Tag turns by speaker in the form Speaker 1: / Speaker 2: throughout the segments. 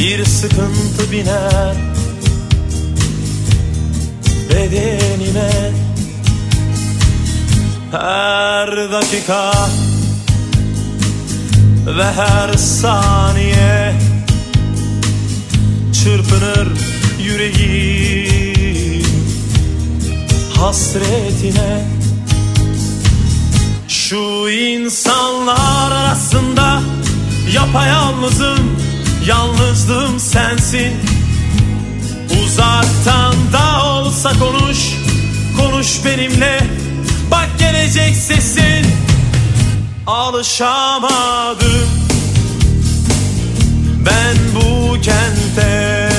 Speaker 1: Bir sıkıntı biner bedenime. Her dakika ve her saniye Çırpınır yüreğim. Hasretine şu insanlar arasında yapayalnızım Yalnızlığım sensin. Uzaktan da olsa konuş Konuş benimle. Bak gelecek sesin. Alışamadım. Ben bu kente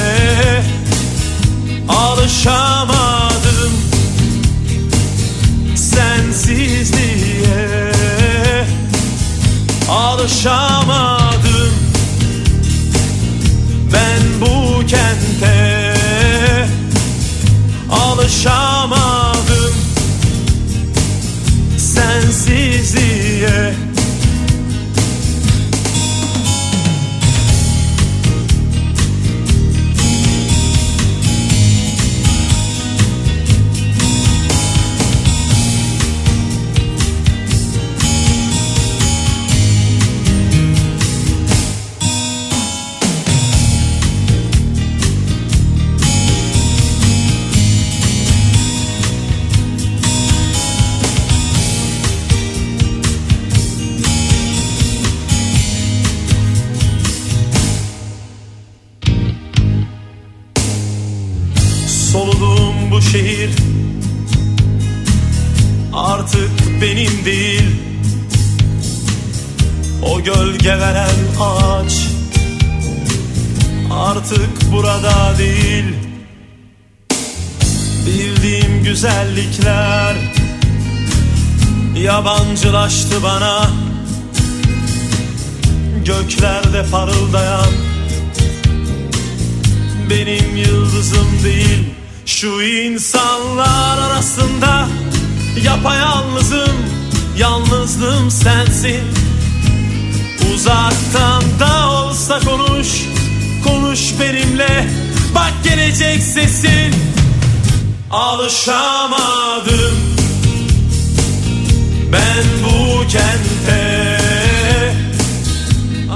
Speaker 1: Alışamadım. Sensizliğe Alışamadım Ben bu kente Alışamadım. Sensizliğe Artık benim değil. O gölge veren ağaç Artık burada değil. Bildiğim güzellikler Yabancılaştı bana. Göklerde parıldayan benim yıldızım değil. Şu insanlar arasında yapayalnızım Yalnızlığım sensin. Uzaktan da olsa konuş Konuş benimle. Bak gelecek sesin. Alışamadım. Ben bu kente.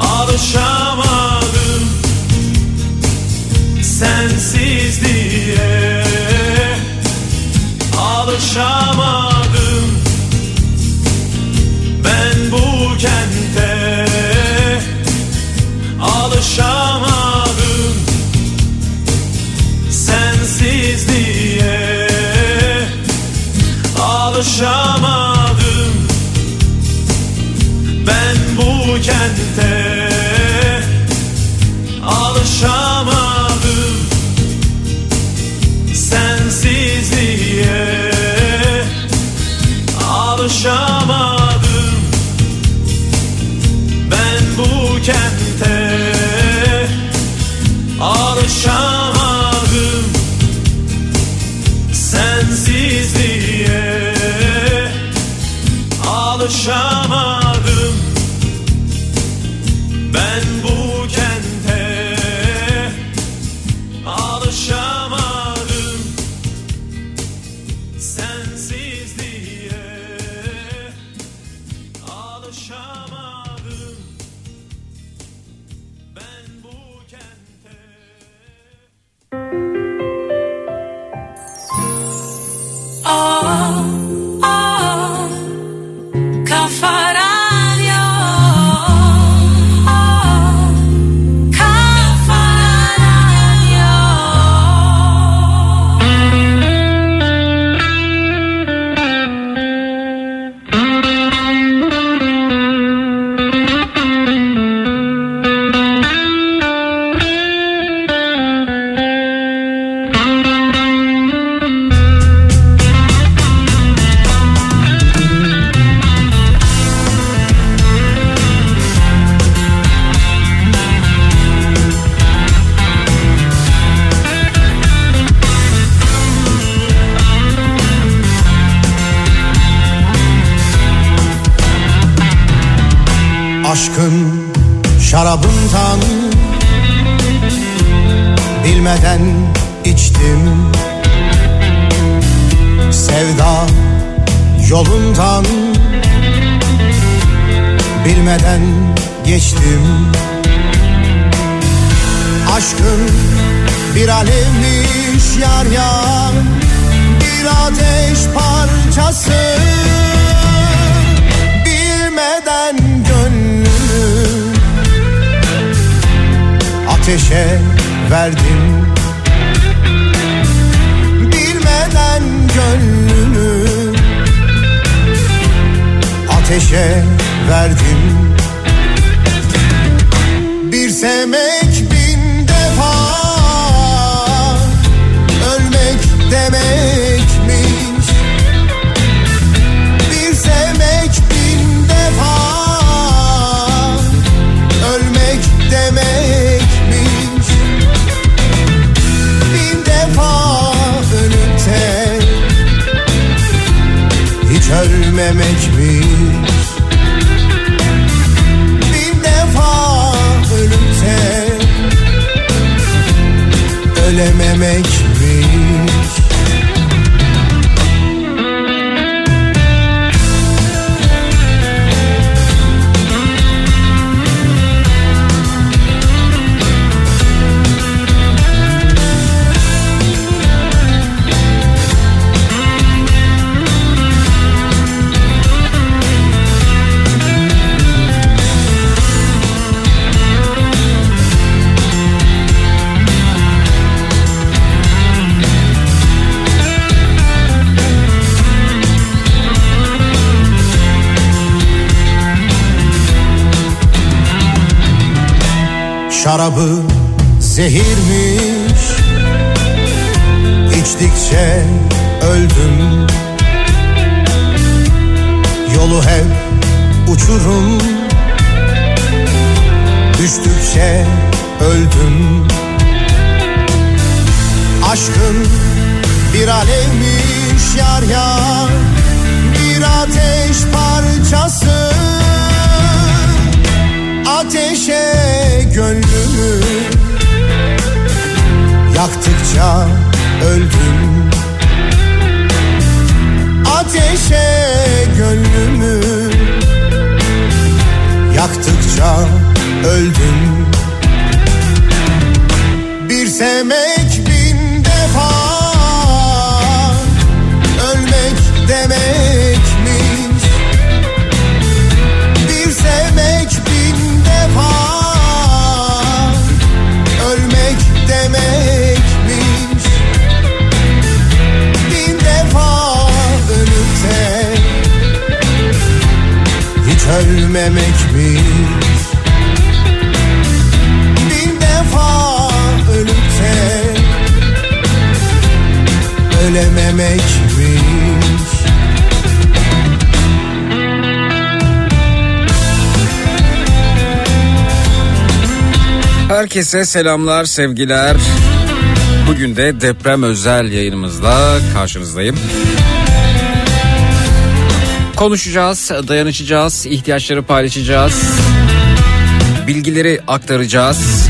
Speaker 1: Alışamadım. Sensizliğe alışamadım
Speaker 2: Ateşe verdim. Bilmeden gönlümü Ateşe verdim. Bir sevmek ölmemekmiş Bin defa ölüp de Şarabı zehirmiş. İçtikçe öldüm. Yolu hep uçurum. Düştükçe öldüm. Aşkın bir alevmiş yar yar. Bir ateş parçası Ateşe gönlümü Yaktıkça öldüm. Ateşe gönlümü. Yaktıkça öldüm. Bir sevmek ölmemekmiş Bin defa ölüp de Ölememekmiş
Speaker 3: Herkese selamlar, sevgiler. Bugün de deprem özel yayınımızla karşınızdayım. Konuşacağız, dayanışacağız, ihtiyaçları paylaşacağız, bilgileri aktaracağız.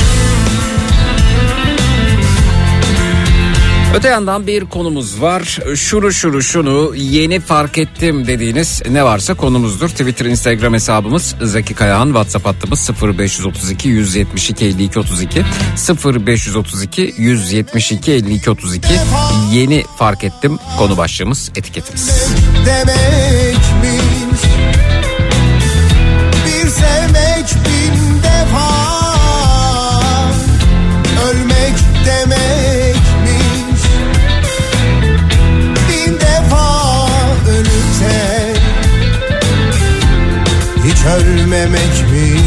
Speaker 3: Öte yandan bir konumuz var. Şunu şunu şunu yeni fark ettim dediğiniz ne varsa konumuzdur. Twitter, Instagram hesabımız Zeki Kayağan, WhatsApp hattımız 0532 172 52 32 0532 172 52 32 yeni fark ettim konu başlığımız etiketimiz.
Speaker 2: demekmiş Bir Hiç ölmemekmiş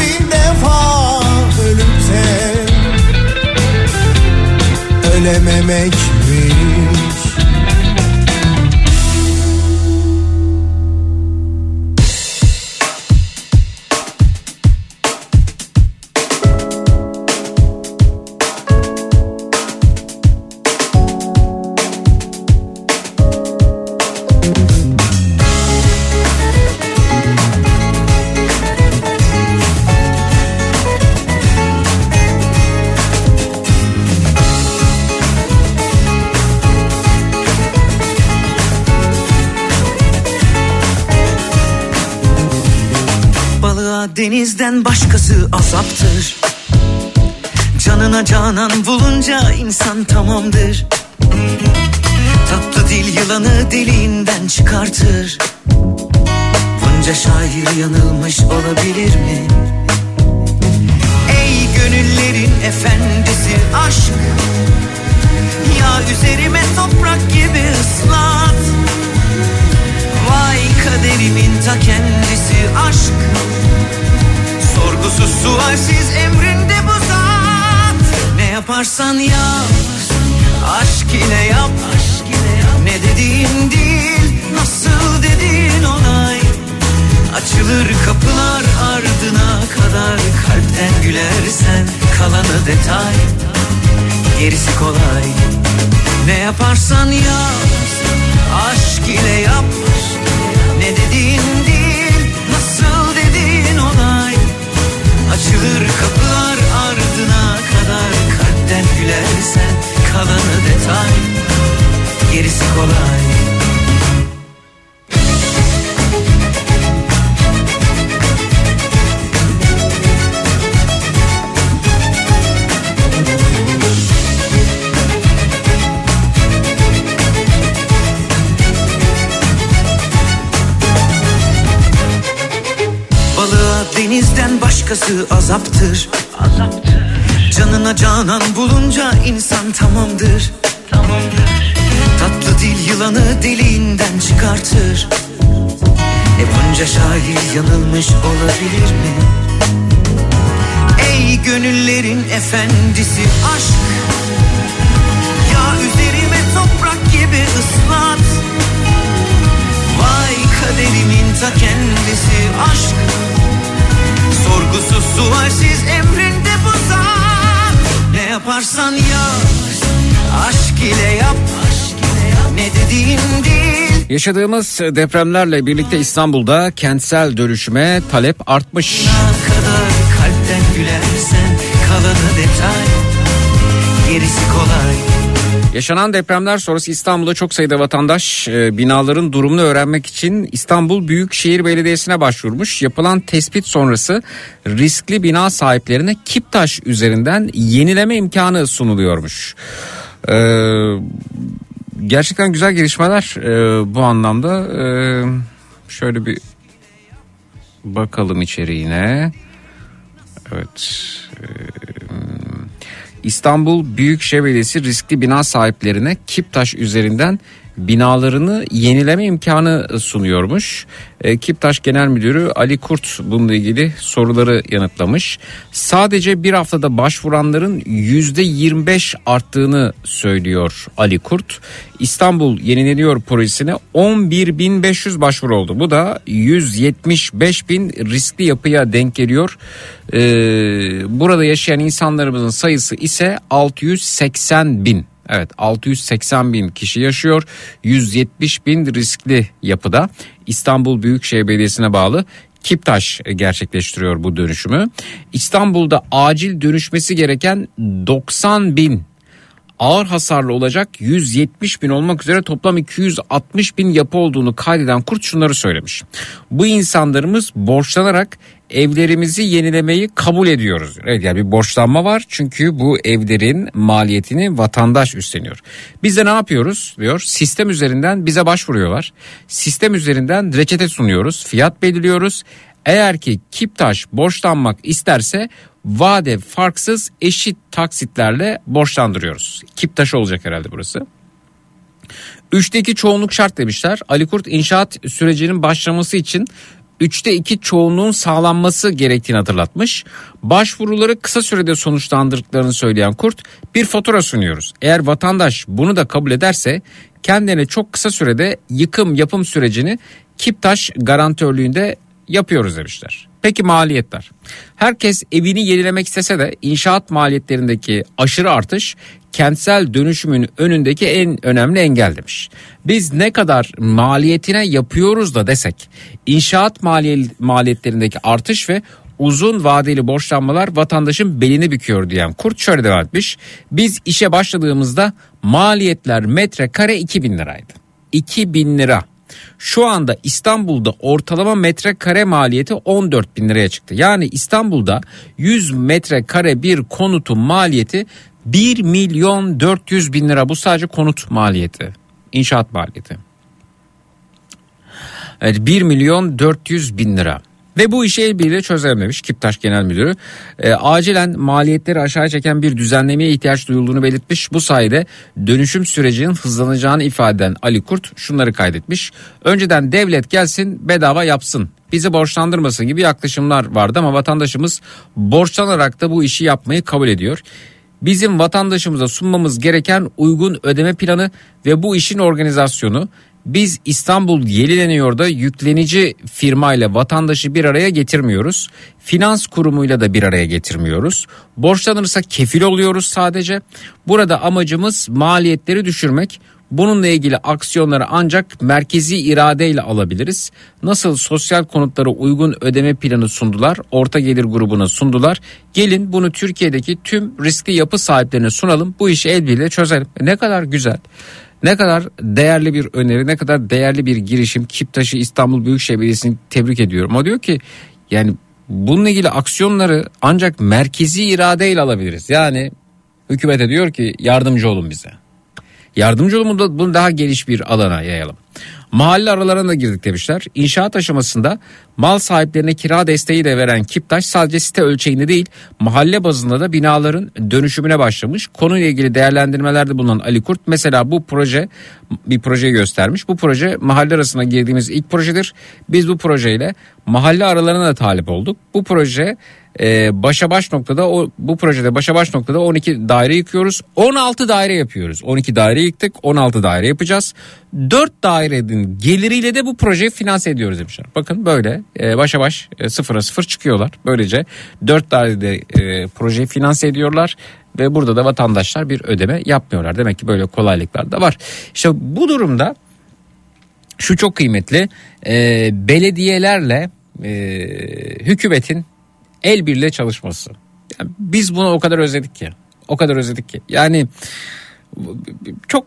Speaker 2: Bin defa ölüp de Ölememekmiş
Speaker 4: Balığa denizden başkası azaptır. Canına canan bulunca insan tamamdır. Tatlı dil yılanı deliğinden çıkartır. Bunca şair yanılmış olabilir mi? Ey gönüllerin efendisi aşk Ya üzerime toprak gibi ıslat. Vay kaderimin ta kendisi aşk Sorgusuz sualsiz emrinde bu zat. Ne yaparsan yap Aşk ile yap. Ne dediğin değil Nasıl dediğin onay. Açılır kapılar ardına kadar Kalpten gülersen kalanı detay. Gerisi kolay. Ne yaparsan yap Aşk ile yap Açılır kapılar ardına kadar Kalpten gülersen kalanı detay. Gerisi kolay başkası azaptır. Canına canan bulunca insan tamamdır. Tatlı dil yılanı deliğinden çıkartır. E bunca şair yanılmış olabilir mi? Ey gönüllerin efendisi aşk Ya üzerime toprak gibi ıslat Vay kaderimin ta kendisi aşk Sorgusuz sualsiz emrinde bu zat Ne yaparsan yap Aşk ile yap. Ne dediğin değil.
Speaker 3: Yaşadığımız depremlerle birlikte İstanbul'da kentsel dönüşüme talep artmış.
Speaker 4: Ne kadar kalpten gülersen Kalanı detay. Gerisi kolay
Speaker 3: Yaşanan depremler sonrası İstanbul'da çok sayıda vatandaş e, binaların durumunu öğrenmek için İstanbul Büyükşehir Belediyesi'ne başvurmuş. Yapılan tespit sonrası riskli bina sahiplerine Kiptaş üzerinden yenileme imkanı sunuluyormuş. Ee, gerçekten güzel gelişmeler e, bu anlamda. Ee, şöyle bir bakalım içeriğine. Evet. Ee, İstanbul Büyükşehir Belediyesi riskli bina sahiplerine Kiptaş üzerinden binalarını yenileme imkanı sunuyormuş. E, Kiptaş Genel Müdürü Ali Kurt bununla ilgili soruları yanıtlamış. Sadece bir haftada başvuranların %25 arttığını söylüyor Ali Kurt. İstanbul Yenileniyor projesine 11.500 başvuru oldu. Bu da 175 bin riskli yapıya denk geliyor. Ee, burada yaşayan insanlarımızın sayısı ise 680 bin. Evet 680 bin kişi yaşıyor. 170 bin riskli yapıda İstanbul Büyükşehir Belediyesi'ne bağlı Kiptaş gerçekleştiriyor bu dönüşümü. İstanbul'da acil dönüşmesi gereken 90 bin ağır hasarlı olacak 170 bin olmak üzere toplam 260 bin yapı olduğunu kaydeden Kurt şunları söylemiş. Bu insanlarımız borçlanarak evlerimizi yenilemeyi kabul ediyoruz. Evet yani bir borçlanma var çünkü bu evlerin maliyetini vatandaş üstleniyor. Biz de ne yapıyoruz diyor sistem üzerinden bize başvuruyorlar. Sistem üzerinden reçete sunuyoruz fiyat belirliyoruz. Eğer ki Kiptaş borçlanmak isterse vade farksız eşit taksitlerle borçlandırıyoruz. Kiptaş olacak herhalde burası. Üçte iki çoğunluk şart demişler. Ali Kurt inşaat sürecinin başlaması için üçte iki çoğunluğun sağlanması gerektiğini hatırlatmış. Başvuruları kısa sürede sonuçlandırdıklarını söyleyen Kurt bir fatura sunuyoruz. Eğer vatandaş bunu da kabul ederse kendine çok kısa sürede yıkım yapım sürecini Kiptaş garantörlüğünde yapıyoruz demişler. Peki maliyetler. Herkes evini yenilemek istese de inşaat maliyetlerindeki aşırı artış kentsel dönüşümün önündeki en önemli engel demiş. Biz ne kadar maliyetine yapıyoruz da desek inşaat maliyetlerindeki artış ve uzun vadeli borçlanmalar vatandaşın belini büküyor diyen Kurt şöyle devam etmiş. Biz işe başladığımızda maliyetler metrekare 2000 liraydı. 2000 lira. Şu anda İstanbul'da ortalama metrekare maliyeti 14 bin liraya çıktı. Yani İstanbul'da 100 metrekare bir konutun maliyeti 1 milyon 400 bin lira. Bu sadece konut maliyeti. İnşaat maliyeti. Evet 1 milyon 400 bin lira. Ve bu işi el birliğiyle çözememiş Kiptaş Genel Müdürü. E, acilen maliyetleri aşağı çeken bir düzenlemeye ihtiyaç duyulduğunu belirtmiş. Bu sayede dönüşüm sürecinin hızlanacağını ifade eden Ali Kurt şunları kaydetmiş. Önceden devlet gelsin bedava yapsın bizi borçlandırmasın gibi yaklaşımlar vardı ama vatandaşımız borçlanarak da bu işi yapmayı kabul ediyor. Bizim vatandaşımıza sunmamız gereken uygun ödeme planı ve bu işin organizasyonu biz İstanbul Yenileniyor'da yüklenici firmayla vatandaşı bir araya getirmiyoruz. Finans kurumuyla da bir araya getirmiyoruz. Borçlanırsa kefil oluyoruz sadece. Burada amacımız maliyetleri düşürmek. Bununla ilgili aksiyonları ancak merkezi iradeyle alabiliriz. Nasıl sosyal konutlara uygun ödeme planı sundular, orta gelir grubuna sundular. Gelin bunu Türkiye'deki tüm riskli yapı sahiplerine sunalım. Bu işi el birliğiyle çözelim. Ne kadar güzel. Ne kadar değerli bir öneri, ne kadar değerli bir girişim. Kiptaş'ı İstanbul Büyükşehir Belediyesi'ni tebrik ediyorum. O diyor ki yani bununla ilgili aksiyonları ancak merkezi iradeyle alabiliriz. Yani hükümete diyor ki yardımcı olun bize. Yardımcı olun bunu daha geniş bir alana yayalım. Mahalle aralarına da girdik demişler. İnşaat aşamasında mal sahiplerine kira desteği de veren Kiptaş sadece site ölçeğinde değil mahalle bazında da binaların dönüşümüne başlamış. Konuyla ilgili değerlendirmelerde bulunan Ali Kurt mesela bu proje bir projeyi göstermiş. Bu proje mahalle arasına girdiğimiz ilk projedir. Biz bu projeyle mahalle aralarına da talip olduk. Bu proje e, başa baş noktada o bu projede başa baş noktada 12 daire yıkıyoruz. 16 daire yapıyoruz. 12 daire yıktık 16 daire yapacağız. 4 dairenin geliriyle de bu projeyi finanse ediyoruz demişler. Bakın böyle e, başa baş e, sıfıra sıfır çıkıyorlar. Böylece 4 dairede e, projeyi finanse ediyorlar ve burada da vatandaşlar bir ödeme yapmıyorlar. Demek ki böyle kolaylıklar da var. İşte bu durumda şu çok kıymetli e, belediyelerle e, hükümetin el birle çalışması. Yani biz bunu o kadar özledik ki. O kadar özledik ki. Yani çok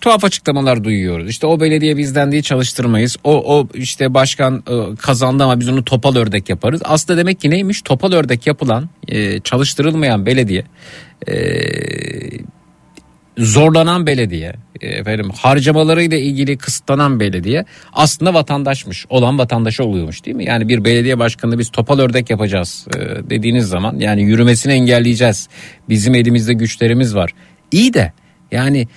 Speaker 3: tuhaf açıklamalar duyuyoruz. İşte o belediye bizden değil çalıştırmayız. O, o işte başkan e, kazandı ama biz onu topal ördek yaparız. Aslında demek ki neymiş? Topal ördek yapılan, e, çalıştırılmayan belediye e, zorlanan belediye, efendim harcamalarıyla ilgili kısıtlanan belediye aslında vatandaşmış. Olan vatandaşı oluyormuş değil mi? Yani bir belediye başkanı biz topal ördek yapacağız dediğiniz zaman yani yürümesini engelleyeceğiz. Bizim elimizde güçlerimiz var. İyi de yani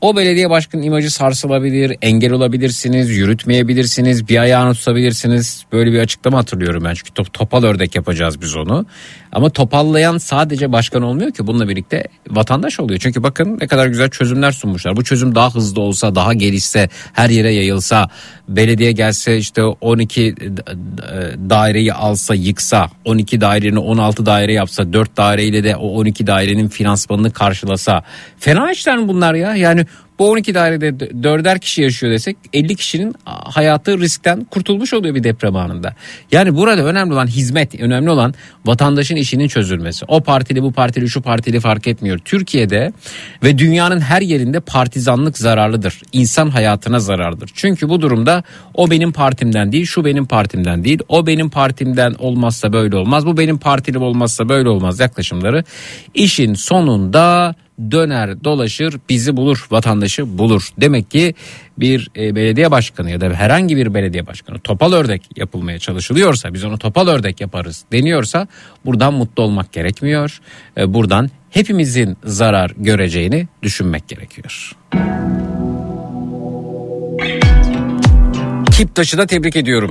Speaker 3: O belediye başkanının imajı sarsılabilir, engel olabilirsiniz, yürütmeyebilirsiniz, bir ayağını tutabilirsiniz. Böyle bir açıklama hatırlıyorum ben çünkü top, topal ördek yapacağız biz onu. Ama topallayan sadece başkan olmuyor ki bununla birlikte vatandaş oluyor. Çünkü bakın ne kadar güzel çözümler sunmuşlar. Bu çözüm daha hızlı olsa, daha gelişse, her yere yayılsa, belediye gelse işte 12 daireyi alsa, yıksa, 12 dairenin 16 daire yapsa, 4 daireyle de o 12 dairenin finansmanını karşılasa. Fena işler bunlar ya? Yani bu 12 dairede dörder kişi yaşıyor desek 50 kişinin hayatı riskten kurtulmuş oluyor bir deprem anında. Yani burada önemli olan hizmet, önemli olan vatandaşın işinin çözülmesi. O partili bu partili şu partili fark etmiyor. Türkiye'de ve dünyanın her yerinde partizanlık zararlıdır. İnsan hayatına zararlıdır. Çünkü bu durumda o benim partimden değil, şu benim partimden değil. O benim partimden olmazsa böyle olmaz. Bu benim partilim olmazsa böyle olmaz yaklaşımları. işin sonunda döner dolaşır bizi bulur vatandaşı bulur. Demek ki bir e, belediye başkanı ya da herhangi bir belediye başkanı topal ördek yapılmaya çalışılıyorsa biz onu topal ördek yaparız deniyorsa buradan mutlu olmak gerekmiyor. E, buradan hepimizin zarar göreceğini düşünmek gerekiyor. Kiptaş'ı da tebrik ediyorum.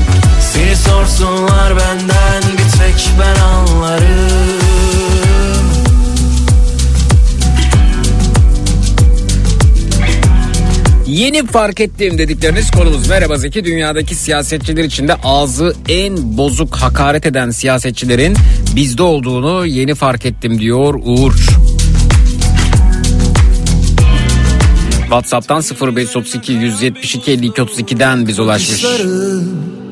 Speaker 4: sorsunlar benden bir tek ben anlarım
Speaker 3: Yeni fark ettiğim dedikleriniz konumuz. Merhaba Zeki. Dünyadaki siyasetçiler içinde ağzı en bozuk hakaret eden siyasetçilerin bizde olduğunu yeni fark ettim diyor Uğur. WhatsApp'tan 0532 172 52 32'den biz ulaşmış.
Speaker 4: bakışları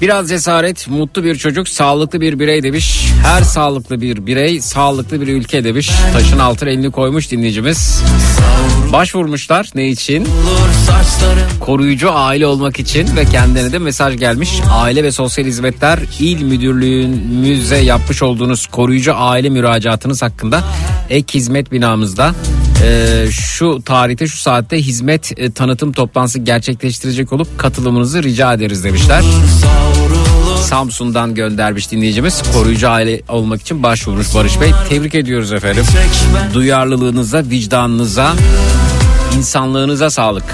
Speaker 3: Biraz cesaret, mutlu bir çocuk, sağlıklı bir birey demiş. Her sağlıklı bir birey, sağlıklı bir ülke demiş. Taşın altına elini koymuş dinleyicimiz. Başvurmuşlar ne için? Koruyucu aile olmak için ve kendine de mesaj gelmiş. Aile ve Sosyal Hizmetler İl Müdürlüğümüze yapmış olduğunuz koruyucu aile müracaatınız hakkında ek hizmet binamızda e, şu tarihte şu saatte hizmet e, tanıtım toplantısı gerçekleştirecek olup katılımınızı rica ederiz demişler. Samsun'dan göndermiş dinleyicimiz. Koruyucu aile olmak için başvurmuş Barış Bey. Tebrik ediyoruz efendim. Duyarlılığınıza, vicdanınıza, insanlığınıza sağlık.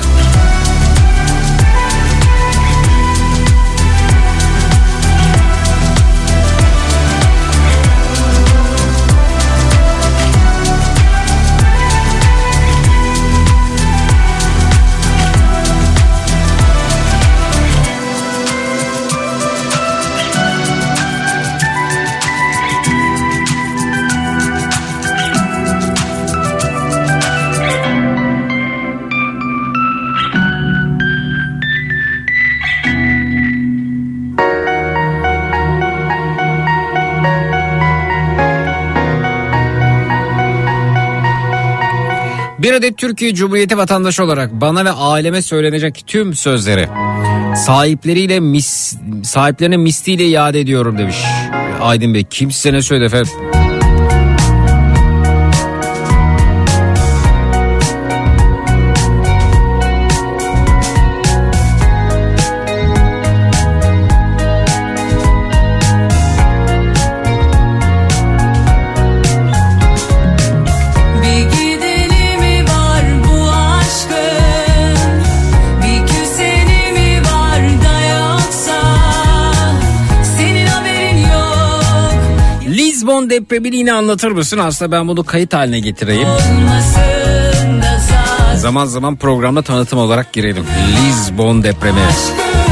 Speaker 3: Adet Türkiye Cumhuriyeti vatandaşı olarak bana ve aileme söylenecek tüm sözleri sahipleriyle mis, sahiplerine misliyle iade ediyorum demiş. Aydın Bey kim size ne söyledi efendim? Depremini yine anlatır mısın? Aslında ben bunu kayıt haline getireyim. Zaman zaman programda tanıtım olarak girelim. Lizbon depremi.
Speaker 5: Bir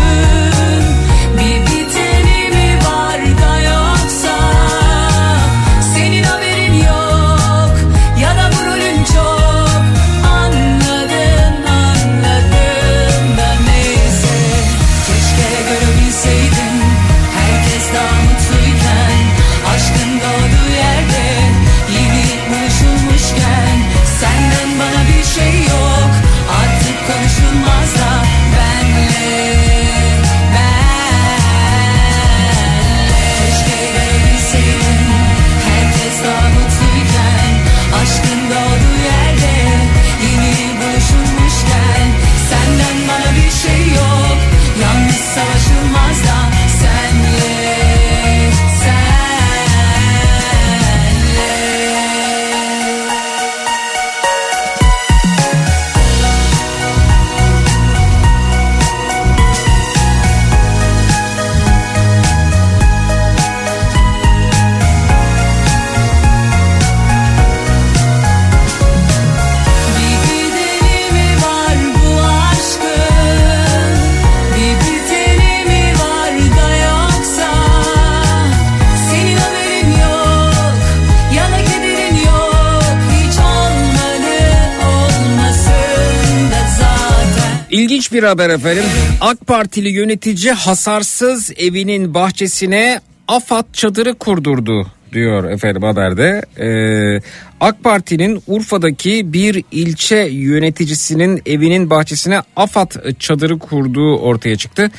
Speaker 5: Bir
Speaker 3: haber efendim. AK Partili yönetici hasarsız evinin bahçesine AFAD çadırı kurdurdu diyor efendim haberde. Ee, AK Parti'nin Urfa'daki bir ilçe yöneticisinin evinin bahçesine AFAD çadırı kurduğu ortaya çıktı.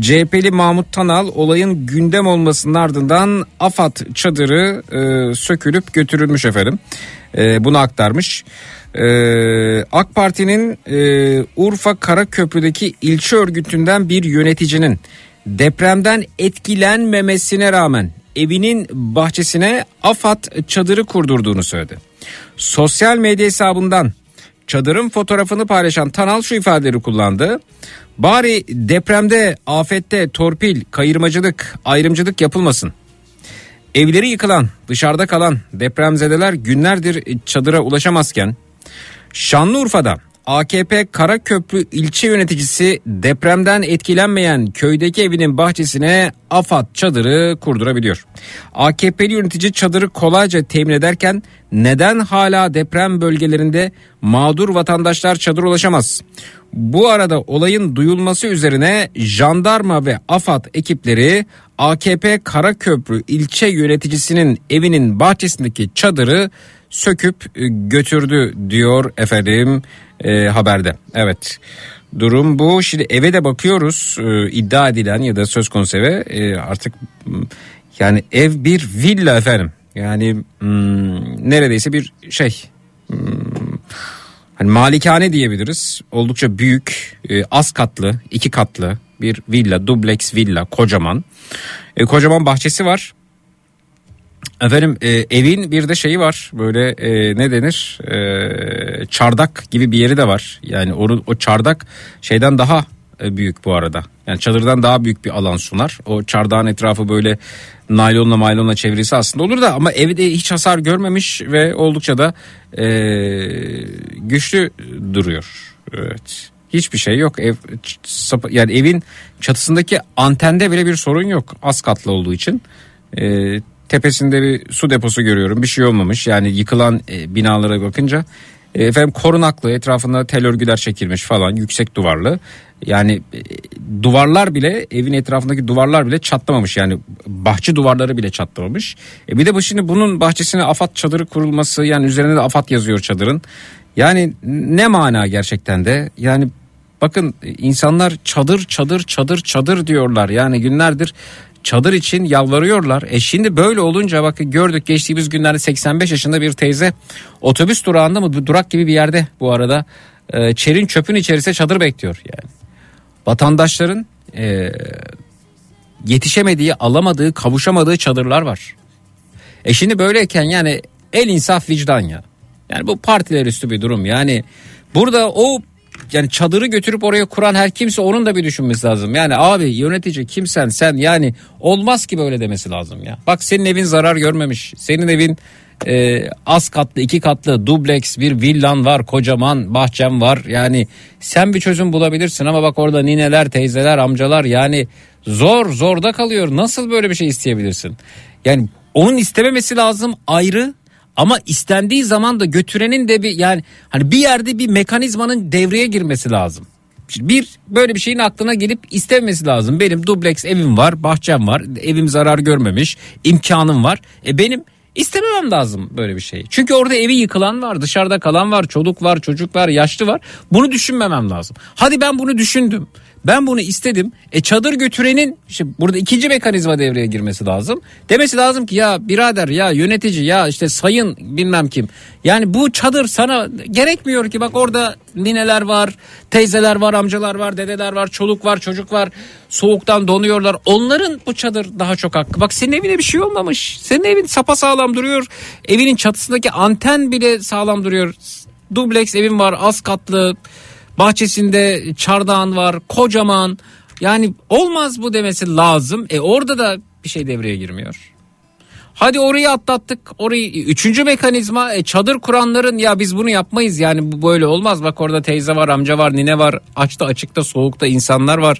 Speaker 3: CHP'li Mahmut Tanal olayın gündem olmasının ardından AFAD çadırı e, sökülüp götürülmüş efendim. E, bunu aktarmış. Ee, AK Parti'nin e, Urfa Karaköprü'deki ilçe örgütünden bir yöneticinin depremden etkilenmemesine rağmen evinin bahçesine AFAD çadırı kurdurduğunu söyledi. Sosyal medya hesabından çadırın fotoğrafını paylaşan Tanal şu ifadeleri kullandı. Bari depremde, afette torpil, kayırmacılık, ayrımcılık yapılmasın. Evleri yıkılan, dışarıda kalan depremzedeler günlerdir çadıra ulaşamazken Şanlıurfa'da AKP Karaköprü ilçe yöneticisi depremden etkilenmeyen köydeki evinin bahçesine AFAD çadırı kurdurabiliyor. AKP'li yönetici çadırı kolayca temin ederken neden hala deprem bölgelerinde mağdur vatandaşlar çadır ulaşamaz? Bu arada olayın duyulması üzerine jandarma ve AFAD ekipleri AKP Karaköprü ilçe yöneticisinin evinin bahçesindeki çadırı söküp e, götürdü diyor efendim e, haberde. Evet durum bu. Şimdi eve de bakıyoruz e, iddia edilen ya da söz konusu eve e, artık yani ev bir villa efendim. Yani hmm, neredeyse bir şey hmm, hani malikane diyebiliriz. Oldukça büyük, e, az katlı, iki katlı bir villa, dubleks villa, kocaman. E, kocaman bahçesi var. Efendim e, evin bir de şeyi var. Böyle e, ne denir? E, çardak gibi bir yeri de var. Yani o, o çardak şeyden daha e, büyük bu arada. Yani çadırdan daha büyük bir alan sunar. O çardağın etrafı böyle naylonla maylonla çevresi aslında olur da ama evde hiç hasar görmemiş ve oldukça da e, güçlü duruyor. Evet. Hiçbir şey yok. Ev yani evin çatısındaki antende bile bir sorun yok. Az katlı olduğu için. E, tepesinde bir su deposu görüyorum. Bir şey olmamış. Yani yıkılan e, binalara bakınca e, efendim korunaklı etrafında tel örgüler çekilmiş falan yüksek duvarlı. Yani e, duvarlar bile evin etrafındaki duvarlar bile çatlamamış. Yani bahçe duvarları bile çatlamamış. E, bir de bu şimdi bunun bahçesine afat çadırı kurulması yani üzerine de afat yazıyor çadırın. Yani ne mana gerçekten de yani bakın insanlar çadır çadır çadır çadır diyorlar. Yani günlerdir çadır için yalvarıyorlar. E şimdi böyle olunca bakın gördük geçtiğimiz günlerde 85 yaşında bir teyze otobüs durağında mı durak gibi bir yerde bu arada e, çerin çöpün içerisinde çadır bekliyor yani. Vatandaşların e, yetişemediği, alamadığı, kavuşamadığı çadırlar var. E şimdi böyleyken yani el insaf vicdan ya. Yani bu partiler üstü bir durum. Yani burada o yani çadırı götürüp oraya kuran her kimse onun da bir düşünmesi lazım. Yani abi yönetici kimsen sen yani olmaz ki böyle demesi lazım ya. Bak senin evin zarar görmemiş. Senin evin e, az katlı iki katlı dubleks bir villan var kocaman bahçem var. Yani sen bir çözüm bulabilirsin ama bak orada nineler teyzeler amcalar yani zor zorda kalıyor. Nasıl böyle bir şey isteyebilirsin? Yani onun istememesi lazım ayrı ama istendiği zaman da götürenin de bir yani hani bir yerde bir mekanizmanın devreye girmesi lazım. Bir böyle bir şeyin aklına gelip istememesi lazım. Benim dubleks evim var, bahçem var, evim zarar görmemiş, imkanım var. E benim istememem lazım böyle bir şeyi. Çünkü orada evi yıkılan var, dışarıda kalan var, çoluk var, çocuk var, yaşlı var. Bunu düşünmemem lazım. Hadi ben bunu düşündüm. Ben bunu istedim. E çadır götürenin işte burada ikinci mekanizma devreye girmesi lazım. Demesi lazım ki ya birader ya yönetici ya işte sayın bilmem kim. Yani bu çadır sana gerekmiyor ki bak orada nineler var, teyzeler var, amcalar var, dedeler var, çoluk var, çocuk var. Soğuktan donuyorlar. Onların bu çadır daha çok hakkı. Bak senin evine bir şey olmamış. Senin evin sapasağlam duruyor. Evinin çatısındaki anten bile sağlam duruyor. Dubleks evin var az katlı. Bahçesinde çardağın var kocaman. Yani olmaz bu demesi lazım. E orada da bir şey devreye girmiyor. Hadi orayı atlattık. Orayı üçüncü mekanizma e, çadır kuranların ya biz bunu yapmayız yani bu böyle olmaz. Bak orada teyze var, amca var, nine var. Açta açıkta soğukta insanlar var.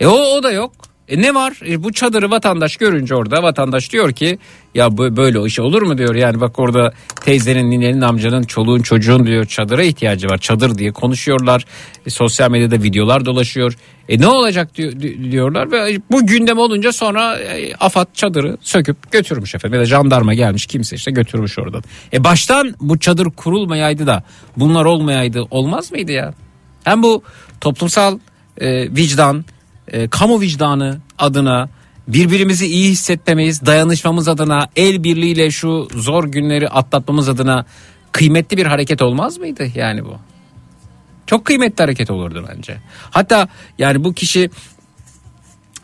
Speaker 3: E o, o da yok. E ne var? E bu çadırı vatandaş görünce orada vatandaş diyor ki ya böyle o iş olur mu diyor. Yani bak orada teyzenin, ninenin, amcanın, çoluğun, çocuğun diyor çadıra ihtiyacı var. Çadır diye konuşuyorlar. E, sosyal medyada videolar dolaşıyor. E ne olacak diyor, diyorlar ve bu gündem olunca sonra e, AFAD çadırı söküp götürmüş efendim. Ya da jandarma gelmiş kimse işte götürmüş oradan. E baştan bu çadır kurulmayaydı da bunlar olmayaydı olmaz mıydı ya? Hem bu toplumsal e, vicdan, e, kamu vicdanı adına birbirimizi iyi hissetmemiz, dayanışmamız adına, el birliğiyle şu zor günleri atlatmamız adına kıymetli bir hareket olmaz mıydı yani bu? Çok kıymetli hareket olurdu bence. Hatta yani bu kişi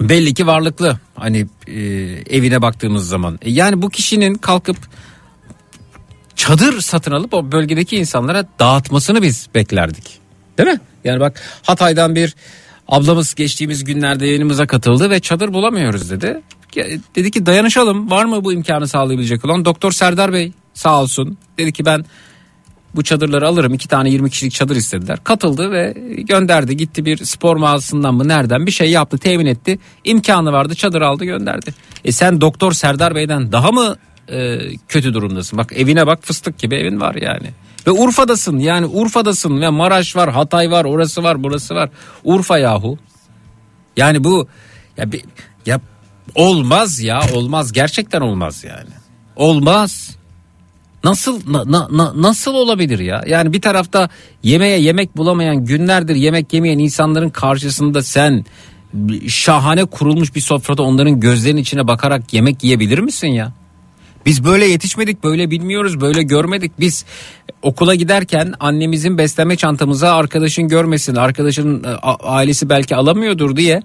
Speaker 3: belli ki varlıklı hani e, evine baktığımız zaman. E, yani bu kişinin kalkıp çadır satın alıp o bölgedeki insanlara dağıtmasını biz beklerdik. Değil mi? Yani bak Hatay'dan bir ablamız geçtiğimiz günlerde yayınımıza katıldı ve çadır bulamıyoruz dedi. Dedi ki dayanışalım var mı bu imkanı sağlayabilecek olan doktor Serdar Bey sağ olsun. Dedi ki ben bu çadırları alırım iki tane 20 kişilik çadır istediler. Katıldı ve gönderdi gitti bir spor mağazasından mı nereden bir şey yaptı temin etti. İmkanı vardı çadır aldı gönderdi. E sen doktor Serdar Bey'den daha mı e, kötü durumdasın? Bak evine bak fıstık gibi evin var yani. Ve Urfa'dasın yani Urfa'dasın ve Maraş var Hatay var orası var burası var. Urfa yahu. Yani bu ya, bir- ya olmaz ya olmaz gerçekten olmaz yani. Olmaz. Nasıl na- na- na- nasıl olabilir ya? Yani bir tarafta yemeğe yemek bulamayan günlerdir yemek yemeyen insanların karşısında sen şahane kurulmuş bir sofrada onların gözlerinin içine bakarak yemek yiyebilir misin ya? Biz böyle yetişmedik, böyle bilmiyoruz, böyle görmedik. Biz okula giderken annemizin beslenme çantamıza arkadaşın görmesin, arkadaşın e, ailesi belki alamıyordur diye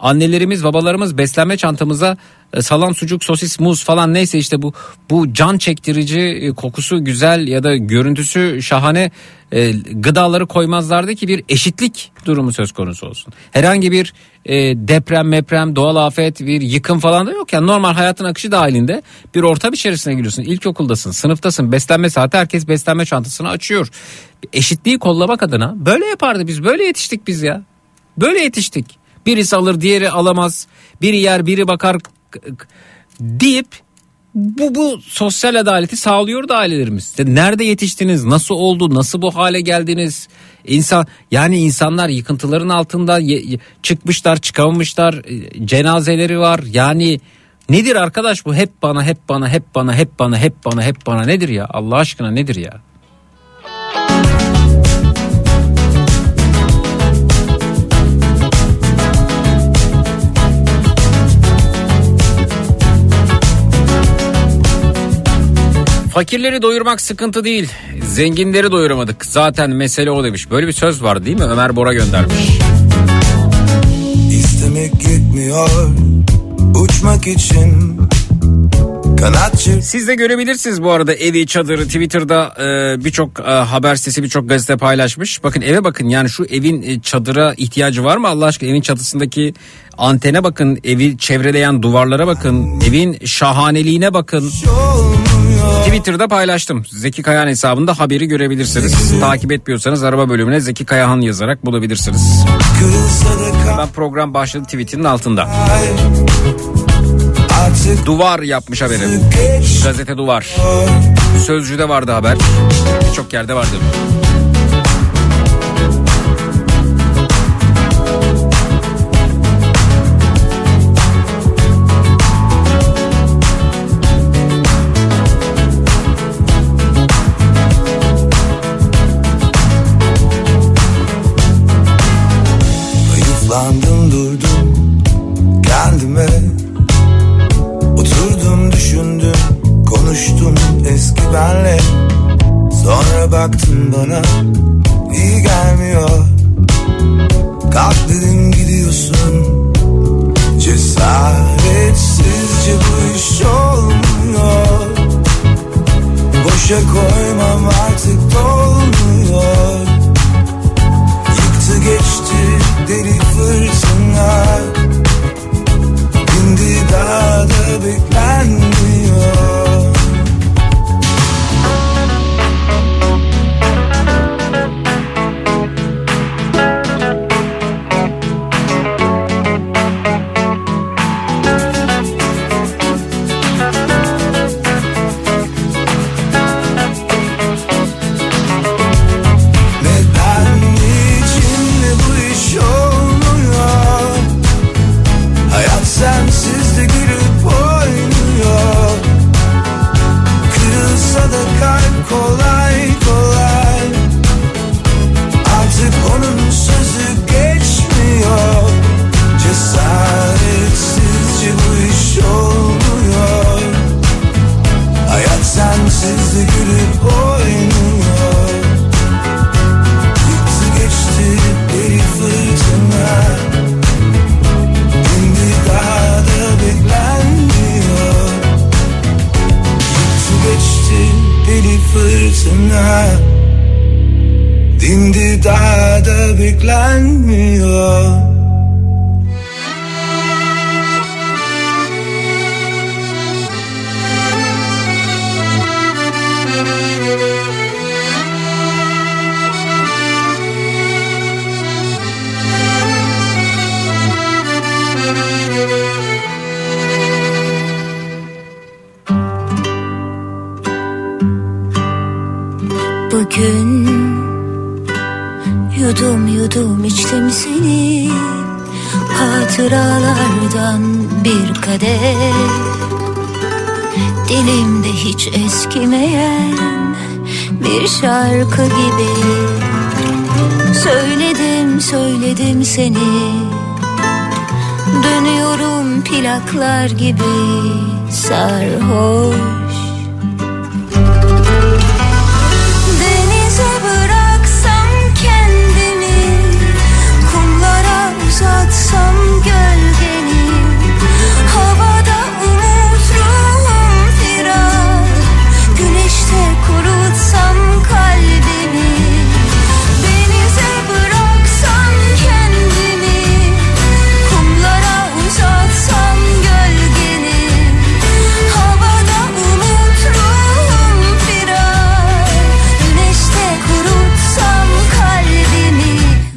Speaker 3: annelerimiz, babalarımız beslenme çantamıza e, salam, sucuk, sosis, muz falan neyse işte bu bu can çektirici, e, kokusu güzel ya da görüntüsü şahane e, gıdaları koymazlardı ki bir eşitlik durumu söz konusu olsun. Herhangi bir e, deprem, meprem, doğal afet, bir yıkım falan da yok. Yani normal hayatın akışı dahilinde bir ortam içerisine giriyorsun. İlkokuldasın, sınıftasın, beslenme saati herkes beslenme çantasını açıyor. Eşitliği kollamak adına böyle yapardı biz, böyle yetiştik biz ya. Böyle yetiştik. Birisi alır, diğeri alamaz. Biri yer, biri bakar deyip bu bu sosyal adaleti sağlıyordu ailelerimiz. İşte nerede yetiştiniz? Nasıl oldu? Nasıl bu hale geldiniz? İnsan yani insanlar yıkıntıların altında ye- çıkmışlar, çıkamamışlar. e, Cenazeleri var. Yani nedir arkadaş bu? Hep bana, hep bana, hep bana, hep bana, hep bana, hep bana nedir ya? Allah aşkına nedir ya? Fakirleri doyurmak sıkıntı değil. Zenginleri doyuramadık. Zaten mesele o demiş. Böyle bir söz var değil mi? Ömer Bora göndermiş.
Speaker 6: İstemek yetmiyor uçmak için
Speaker 7: Kanatçı
Speaker 3: Siz de görebilirsiniz bu arada evi çadırı Twitter'da e, birçok e, haber sitesi birçok gazete paylaşmış. Bakın eve bakın yani şu evin e, çadıra ihtiyacı var mı Allah aşkına evin çatısındaki antene bakın evi çevreleyen duvarlara bakın evin şahaneliğine bakın. Twitter'da paylaştım. Zeki Kayahan hesabında haberi görebilirsiniz. Takip etmiyorsanız araba bölümüne Zeki Kayahan yazarak bulabilirsiniz. Ben program başladı tweetinin altında. Duvar yapmış haberi. Gazete Duvar. Sözcü'de vardı haber. Birçok yerde vardı.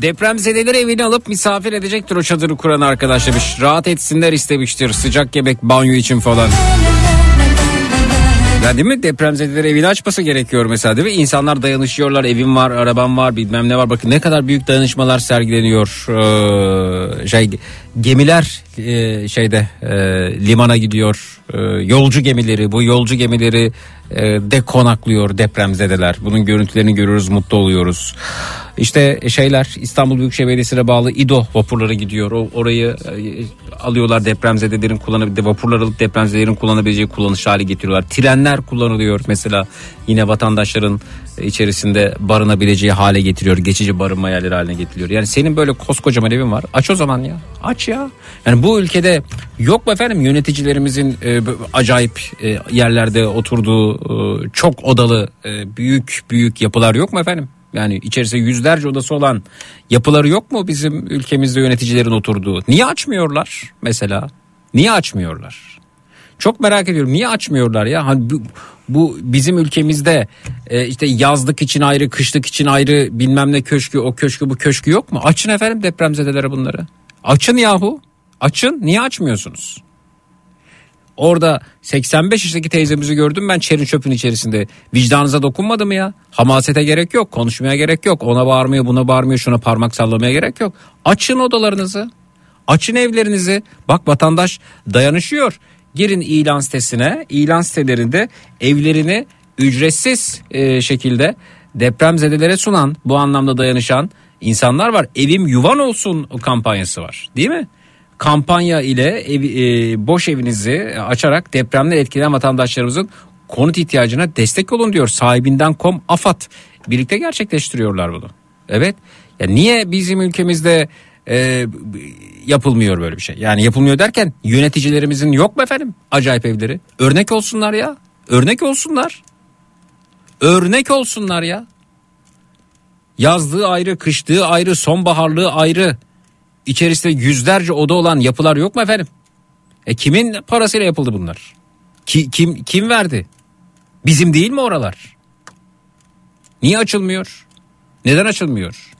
Speaker 3: Depremzedeleri evine alıp misafir edecektir o çadırı kuran arkadaş demiş. Rahat etsinler istemiştir. Sıcak yemek banyo için falan. Ya değil mi? Depremzedeleri evini açması gerekiyor mesela değil mi? İnsanlar dayanışıyorlar. Evim var, arabam var, bilmem ne var. Bakın ne kadar büyük dayanışmalar sergileniyor. Ee, şey gemiler e, şeyde e, limana gidiyor. E, yolcu gemileri, bu yolcu gemileri e, de konaklıyor depremzedeler. Bunun görüntülerini görüyoruz, mutlu oluyoruz. İşte şeyler İstanbul Büyükşehir Belediyesi'ne bağlı İDO vapurları gidiyor. O, orayı e, alıyorlar depremzedelerin kullanabildiği vapurlar alıp depremzedelerin kullanabileceği kullanış hale getiriyorlar. Trenler kullanılıyor mesela yine vatandaşların içerisinde barınabileceği hale getiriyor. Geçici barınma yerleri haline getiriyor. Yani senin böyle koskocaman evin var. Aç o zaman ya. Aç ya. Yani bu ülkede yok mu efendim yöneticilerimizin e, acayip e, yerlerde oturduğu e, çok odalı e, büyük büyük yapılar yok mu efendim? Yani içerisinde yüzlerce odası olan yapıları yok mu bizim ülkemizde yöneticilerin oturduğu? Niye açmıyorlar mesela? Niye açmıyorlar? Çok merak ediyorum. Niye açmıyorlar ya? Hani bu, bu bizim ülkemizde e, işte yazlık için ayrı, kışlık için ayrı bilmem ne köşkü, o köşkü, bu köşkü yok mu? Açın efendim depremzedelere bunları. Açın yahu. Açın. Niye açmıyorsunuz? Orada 85 yaşındaki teyzemizi gördüm ben çerin çöpün içerisinde. Vicdanınıza dokunmadı mı ya? Hamasete gerek yok, konuşmaya gerek yok. Ona bağırmıyor, buna bağırmıyor, şuna parmak sallamaya gerek yok. Açın odalarınızı. Açın evlerinizi. Bak vatandaş dayanışıyor. Girin ilan sitesine. İlan sitelerinde evlerini ücretsiz e, şekilde depremzedelere sunan, bu anlamda dayanışan insanlar var. Evim yuvan olsun kampanyası var. Değil mi? kampanya ile ev, e, boş evinizi açarak depremden etkilenen vatandaşlarımızın konut ihtiyacına destek olun diyor. Sahibinden.com AFAD birlikte gerçekleştiriyorlar bunu. Evet. Ya niye bizim ülkemizde e, yapılmıyor böyle bir şey? Yani yapılmıyor derken yöneticilerimizin yok mu efendim acayip evleri? Örnek olsunlar ya. Örnek olsunlar. Örnek olsunlar ya. Yazlığı ayrı, kışlığı ayrı, sonbaharlığı ayrı içerisinde yüzlerce oda olan yapılar yok mu efendim? E kimin parasıyla yapıldı bunlar? Ki, kim kim verdi? Bizim değil mi oralar? Niye açılmıyor? Neden açılmıyor?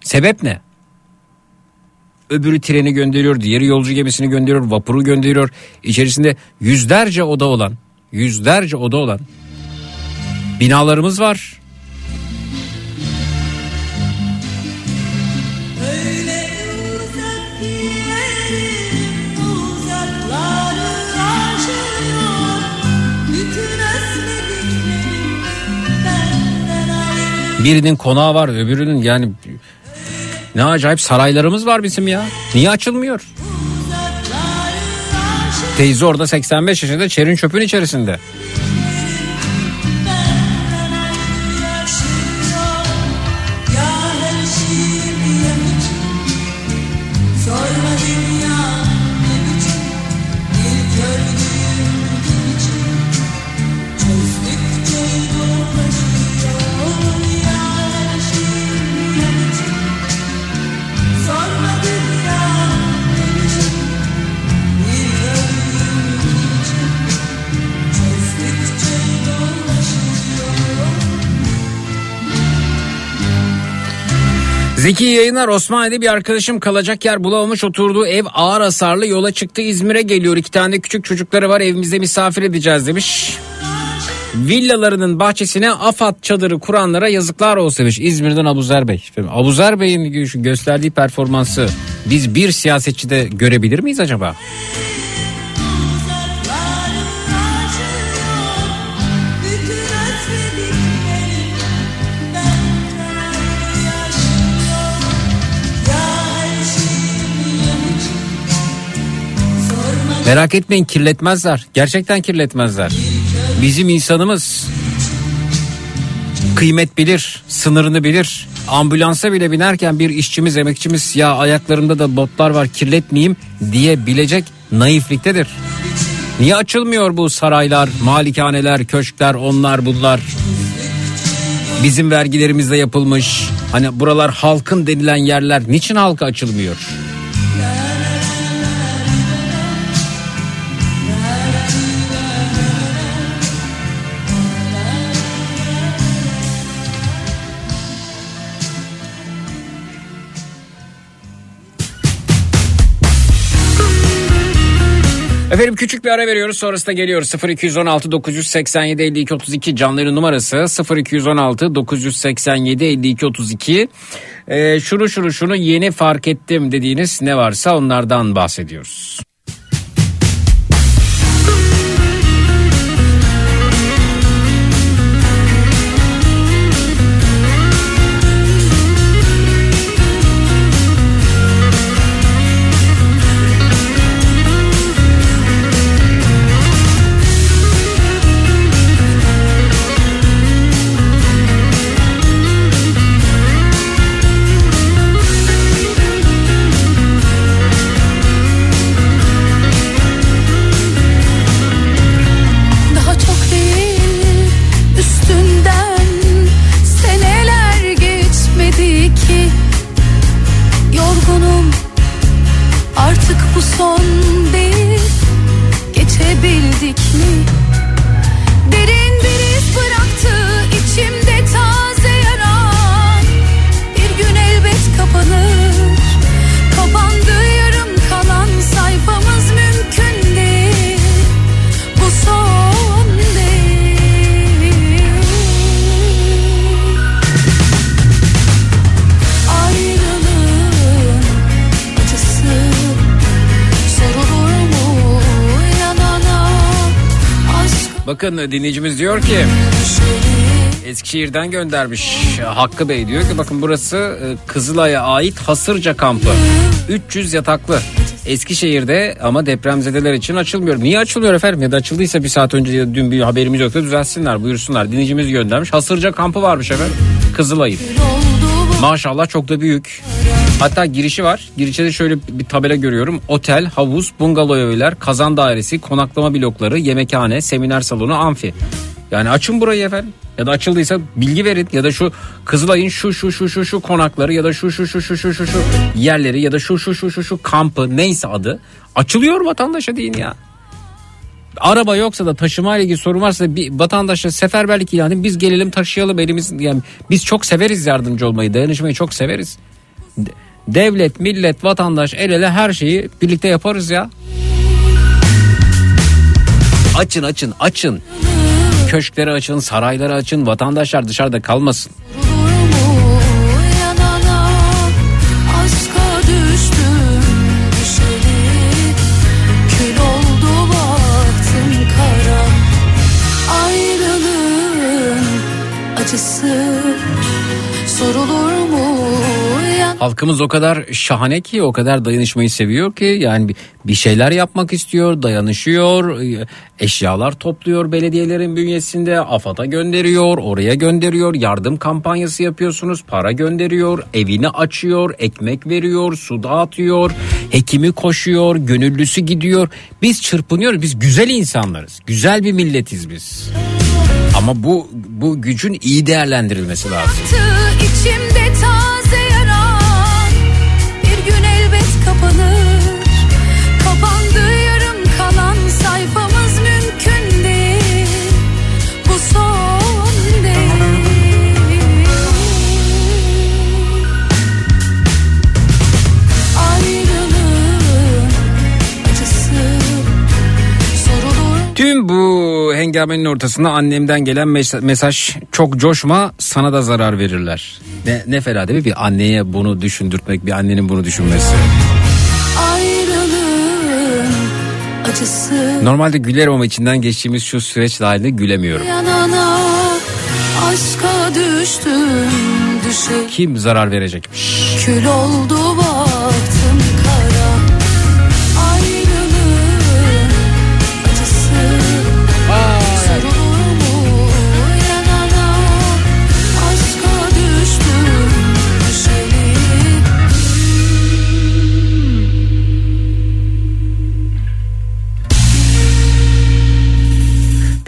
Speaker 3: Sebep ne? Öbürü treni gönderiyor, diğeri yolcu gemisini gönderiyor, vapuru gönderiyor. İçerisinde yüzlerce oda olan, yüzlerce oda olan binalarımız var. Birinin konağı var öbürünün yani ne acayip saraylarımız var bizim ya. Niye açılmıyor? Teyze orada 85 yaşında çerin çöpün içerisinde. Zeki yayınlar Osmaniye'de bir arkadaşım kalacak yer bulamamış oturduğu ev ağır hasarlı yola çıktı İzmir'e geliyor. iki tane küçük çocukları var evimizde misafir edeceğiz demiş. Villalarının bahçesine AFAD çadırı kuranlara yazıklar olsun demiş. İzmir'den Abuzer Bey. Abuzer Bey'in gösterdiği performansı biz bir siyasetçide görebilir miyiz acaba? Merak etmeyin kirletmezler. Gerçekten kirletmezler. Bizim insanımız kıymet bilir, sınırını bilir. Ambulansa bile binerken bir işçimiz, emekçimiz ya ayaklarımda da botlar var kirletmeyeyim diyebilecek naifliktedir. Niye açılmıyor bu saraylar, malikaneler, köşkler, onlar bunlar? Bizim vergilerimizle yapılmış. Hani buralar halkın denilen yerler niçin halka açılmıyor? Efendim küçük bir ara veriyoruz sonrasında geliyoruz. 0216 987 52 32 canların numarası. 0216 987 52 32 ee, şunu şunu şunu yeni fark ettim dediğiniz ne varsa onlardan bahsediyoruz. Bakın dinleyicimiz diyor ki Eskişehir'den göndermiş Hakkı Bey diyor ki bakın burası e, Kızılay'a ait Hasırca kampı 300 yataklı Eskişehir'de ama depremzedeler için açılmıyor. Niye açılıyor efendim? Ya da açıldıysa bir saat önce ya dün bir haberimiz yoktu düzelsinler buyursunlar. Dinleyicimiz göndermiş. Hasırca kampı varmış efendim. Kızılay'ın. Maşallah çok da büyük. Hatta girişi var. Girişte de şöyle bir tabela görüyorum. Otel, havuz, bungalov evler, kazan dairesi, konaklama blokları, yemekhane, seminer salonu, amfi. Yani açın burayı efendim. Ya da açıldıysa bilgi verin ya da şu Kızılay'ın şu şu şu şu şu konakları ya da şu şu şu şu şu şu şu yerleri ya da şu şu şu şu şu kampı neyse adı açılıyor vatandaşa deyin ya. Araba yoksa da taşıma ile ilgili sorun varsa bir vatandaşa seferberlik ilan edin. Biz gelelim taşıyalım elimiz yani biz çok severiz yardımcı olmayı dayanışmayı çok severiz. De- Devlet, millet, vatandaş el ele her şeyi birlikte yaparız ya. Açın açın açın. Köşkleri açın, sarayları açın, vatandaşlar dışarıda kalmasın. Halkımız o kadar şahane ki o kadar dayanışmayı seviyor ki yani bir- şeyler yapmak istiyor, dayanışıyor, eşyalar topluyor belediyelerin bünyesinde, AFAD'a gönderiyor, oraya gönderiyor, yardım kampanyası yapıyorsunuz, para gönderiyor, evini açıyor, ekmek veriyor, su dağıtıyor, hekimi koşuyor, gönüllüsü gidiyor. Biz çırpınıyoruz, biz güzel insanlarız, güzel bir milletiz biz. Ama bu bu gücün iyi değerlendirilmesi lazım.
Speaker 6: Bu
Speaker 3: hengamenin ortasında annemden gelen mes- mesaj çok coşma sana da zarar verirler. Ne, ne fena değil mi bir anneye bunu düşündürtmek bir annenin bunu düşünmesi.
Speaker 6: Acısı
Speaker 3: Normalde gülerim ama içinden geçtiğimiz şu süreç dahilinde gülemiyorum.
Speaker 6: yanana aşka düştüm düşe
Speaker 3: Kim zarar verecekmiş?
Speaker 6: kül oldu baktım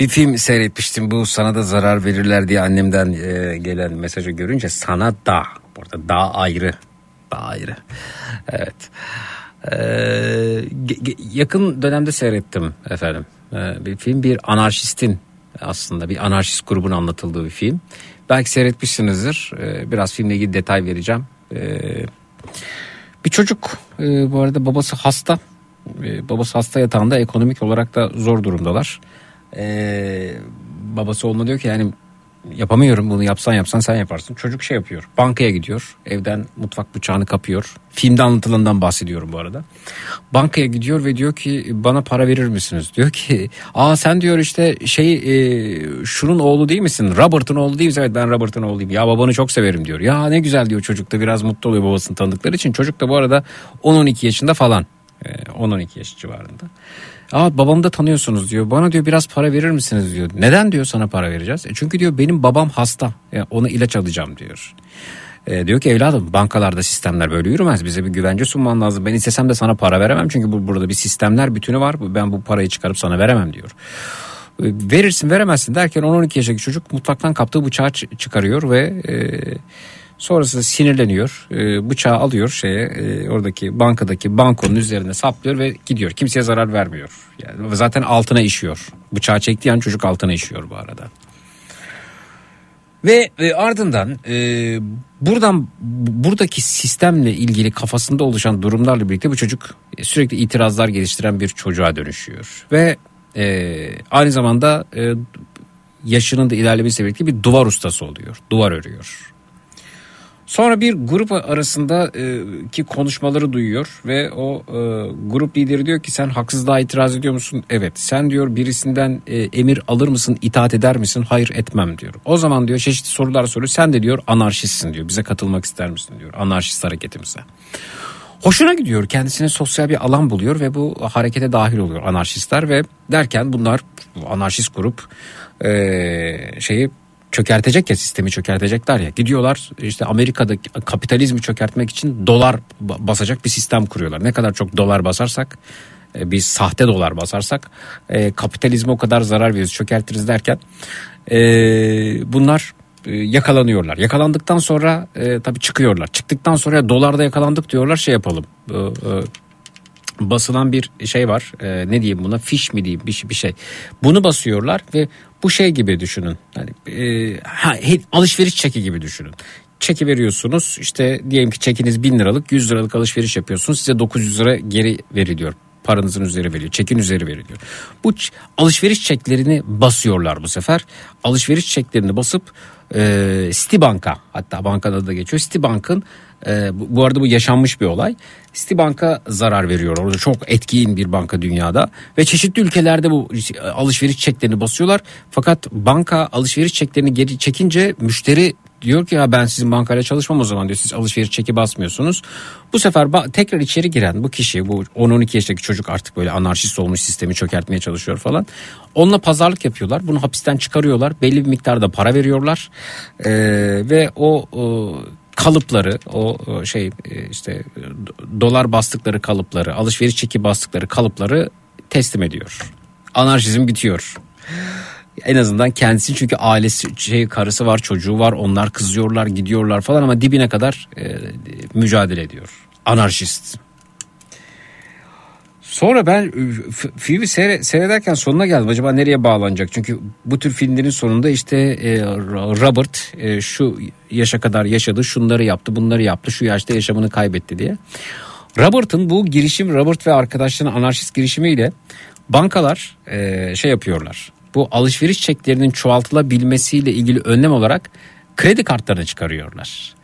Speaker 3: Bir film seyretmiştim. Bu sana da zarar verirler diye annemden e, gelen mesajı görünce sana da. Burada da ayrı da ayrı. Evet. Ee, yakın dönemde seyrettim efendim. Ee, bir film bir anarşistin aslında bir anarşist grubun anlatıldığı bir film. Belki seyretmişsinizdir. Ee, biraz filmle ilgili detay vereceğim. Ee, bir çocuk e, bu arada babası hasta. E, babası hasta yatağında ekonomik olarak da zor durumdalar ee, babası oğluna diyor ki yani yapamıyorum bunu yapsan yapsan sen yaparsın. Çocuk şey yapıyor bankaya gidiyor evden mutfak bıçağını kapıyor. Filmde anlatılandan bahsediyorum bu arada. Bankaya gidiyor ve diyor ki bana para verir misiniz? Diyor ki aa sen diyor işte şey e, şunun oğlu değil misin? Robert'ın oğlu değil misin? Evet ben Robert'ın oğluyum. Ya babanı çok severim diyor. Ya ne güzel diyor çocuk da biraz mutlu oluyor babasını tanıdıkları için. Çocuk da bu arada 10-12 yaşında falan. Ee, 10-12 yaş civarında. Aa babamı da tanıyorsunuz diyor. Bana diyor biraz para verir misiniz diyor. Neden diyor sana para vereceğiz? E çünkü diyor benim babam hasta. Yani ona ilaç alacağım diyor. E, diyor ki evladım bankalarda sistemler böyle yürümez. Bize bir güvence sunman lazım. Ben istesem de sana para veremem. Çünkü bu, burada bir sistemler bütünü var. Ben bu parayı çıkarıp sana veremem diyor. E, verirsin veremezsin derken 10-12 yaşındaki çocuk mutfaktan kaptığı bıçağı çıkarıyor ve e, Sonrasında sinirleniyor. E, bıçağı alıyor şeye e, oradaki bankadaki bankonun üzerine saplıyor ve gidiyor. Kimseye zarar vermiyor. Yani zaten altına işiyor. Bıçağı çektiği an çocuk altına işiyor bu arada. Ve e, ardından e, buradan bu- buradaki sistemle ilgili kafasında oluşan durumlarla birlikte bu çocuk e, sürekli itirazlar geliştiren bir çocuğa dönüşüyor. Ve e, aynı zamanda e, yaşının da ilerlemesiyle birlikte bir duvar ustası oluyor. Duvar örüyor. Sonra bir grup arasında e, konuşmaları duyuyor ve o e, grup lideri diyor ki sen haksızlığa itiraz ediyor musun? Evet. Sen diyor birisinden e, emir alır mısın, itaat eder misin? Hayır etmem diyor. O zaman diyor çeşitli sorular soruyor. Sen de diyor anarşistsin diyor. Bize katılmak ister misin diyor anarşist hareketimize. Hoşuna gidiyor kendisine sosyal bir alan buluyor ve bu harekete dahil oluyor anarşistler ve derken bunlar bu anarşist grup eee, şeyi çökertecek ya sistemi çökertecekler ya gidiyorlar işte Amerika'da kapitalizmi çökertmek için dolar ba- basacak bir sistem kuruyorlar. Ne kadar çok dolar basarsak e, biz sahte dolar basarsak e, kapitalizme o kadar zarar veririz çökertiriz derken e, bunlar e, yakalanıyorlar. Yakalandıktan sonra e, tabii çıkıyorlar. Çıktıktan sonra dolarda yakalandık diyorlar şey yapalım. E, e, basılan bir şey var. E, ne diyeyim buna? Fiş mi diyeyim bir, şey- bir şey. Bunu basıyorlar ve bu şey gibi düşünün. Hani e, alışveriş çeki gibi düşünün. Çeki veriyorsunuz işte diyelim ki çekiniz 1000 liralık 100 liralık alışveriş yapıyorsunuz size 900 lira geri veriliyor paranızın üzeri veriliyor. Çekin üzeri veriliyor. Bu alışveriş çeklerini basıyorlar bu sefer. Alışveriş çeklerini basıp e, Citibank'a hatta bankada da geçiyor. Citibank'ın e, bu, bu arada bu yaşanmış bir olay. Citibank'a zarar veriyor. Orada çok etkin bir banka dünyada ve çeşitli ülkelerde bu e, alışveriş çeklerini basıyorlar. Fakat banka alışveriş çeklerini geri çekince müşteri diyor ki ya ben sizin bankayla çalışmam o zaman diyor. Siz alışveriş çeki basmıyorsunuz. Bu sefer tekrar içeri giren bu kişi bu 10-12 yaşındaki çocuk artık böyle anarşist olmuş sistemi çökertmeye çalışıyor falan. Onunla pazarlık yapıyorlar. Bunu hapisten çıkarıyorlar. Belli bir miktarda para veriyorlar. Ee, ve o, o kalıpları o şey e, işte do- dolar bastıkları kalıpları alışveriş çeki bastıkları kalıpları teslim ediyor. Anarşizm bitiyor. En azından kendisi çünkü ailesi şey karısı var çocuğu var onlar kızıyorlar gidiyorlar falan ama dibine kadar e, mücadele ediyor. Anarşist. Sonra ben e, filmi seyre- seyrederken sonuna geldim. Acaba nereye bağlanacak? Çünkü bu tür filmlerin sonunda işte e, Robert e, şu yaşa kadar yaşadı, şunları yaptı, bunları yaptı, şu yaşta yaşamını kaybetti diye. Robert'ın bu girişim, Robert ve arkadaşlarının anarşist girişimiyle bankalar şey yapıyorlar. Bu alışveriş çeklerinin çoğaltılabilmesiyle ilgili önlem olarak kredi kartlarını çıkarıyorlar.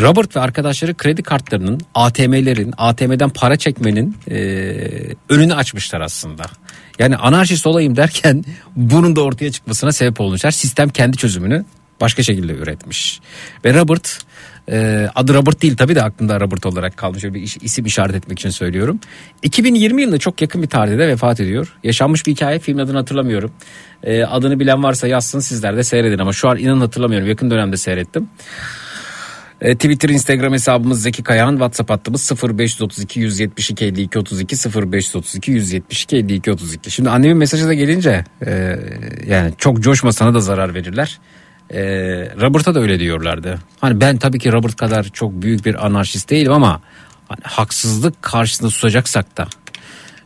Speaker 3: Robert ve arkadaşları kredi kartlarının ATM'lerin ATM'den para çekmenin e, önünü açmışlar aslında. Yani anarşist olayım derken bunun da ortaya çıkmasına sebep olmuşlar. Sistem kendi çözümünü başka şekilde üretmiş. Ve Robert e, adı Robert değil tabii de aklımda Robert olarak kalmış. Bir isim işaret etmek için söylüyorum. 2020 yılında çok yakın bir tarihte vefat ediyor. Yaşanmış bir hikaye filmin adını hatırlamıyorum. E, adını bilen varsa yazsın sizler de seyredin ama şu an inanın hatırlamıyorum. Yakın dönemde seyrettim. E, Twitter, Instagram hesabımız Zeki Kayağan, WhatsApp hattımız 0532 172 52 32 0532 172 52 32. Şimdi annemin mesajı da gelince e, yani çok coşmasana da zarar verirler. E, Robert'a da öyle diyorlardı. Hani ben tabii ki Robert kadar çok büyük bir anarşist değilim ama hani haksızlık karşısında susacaksak da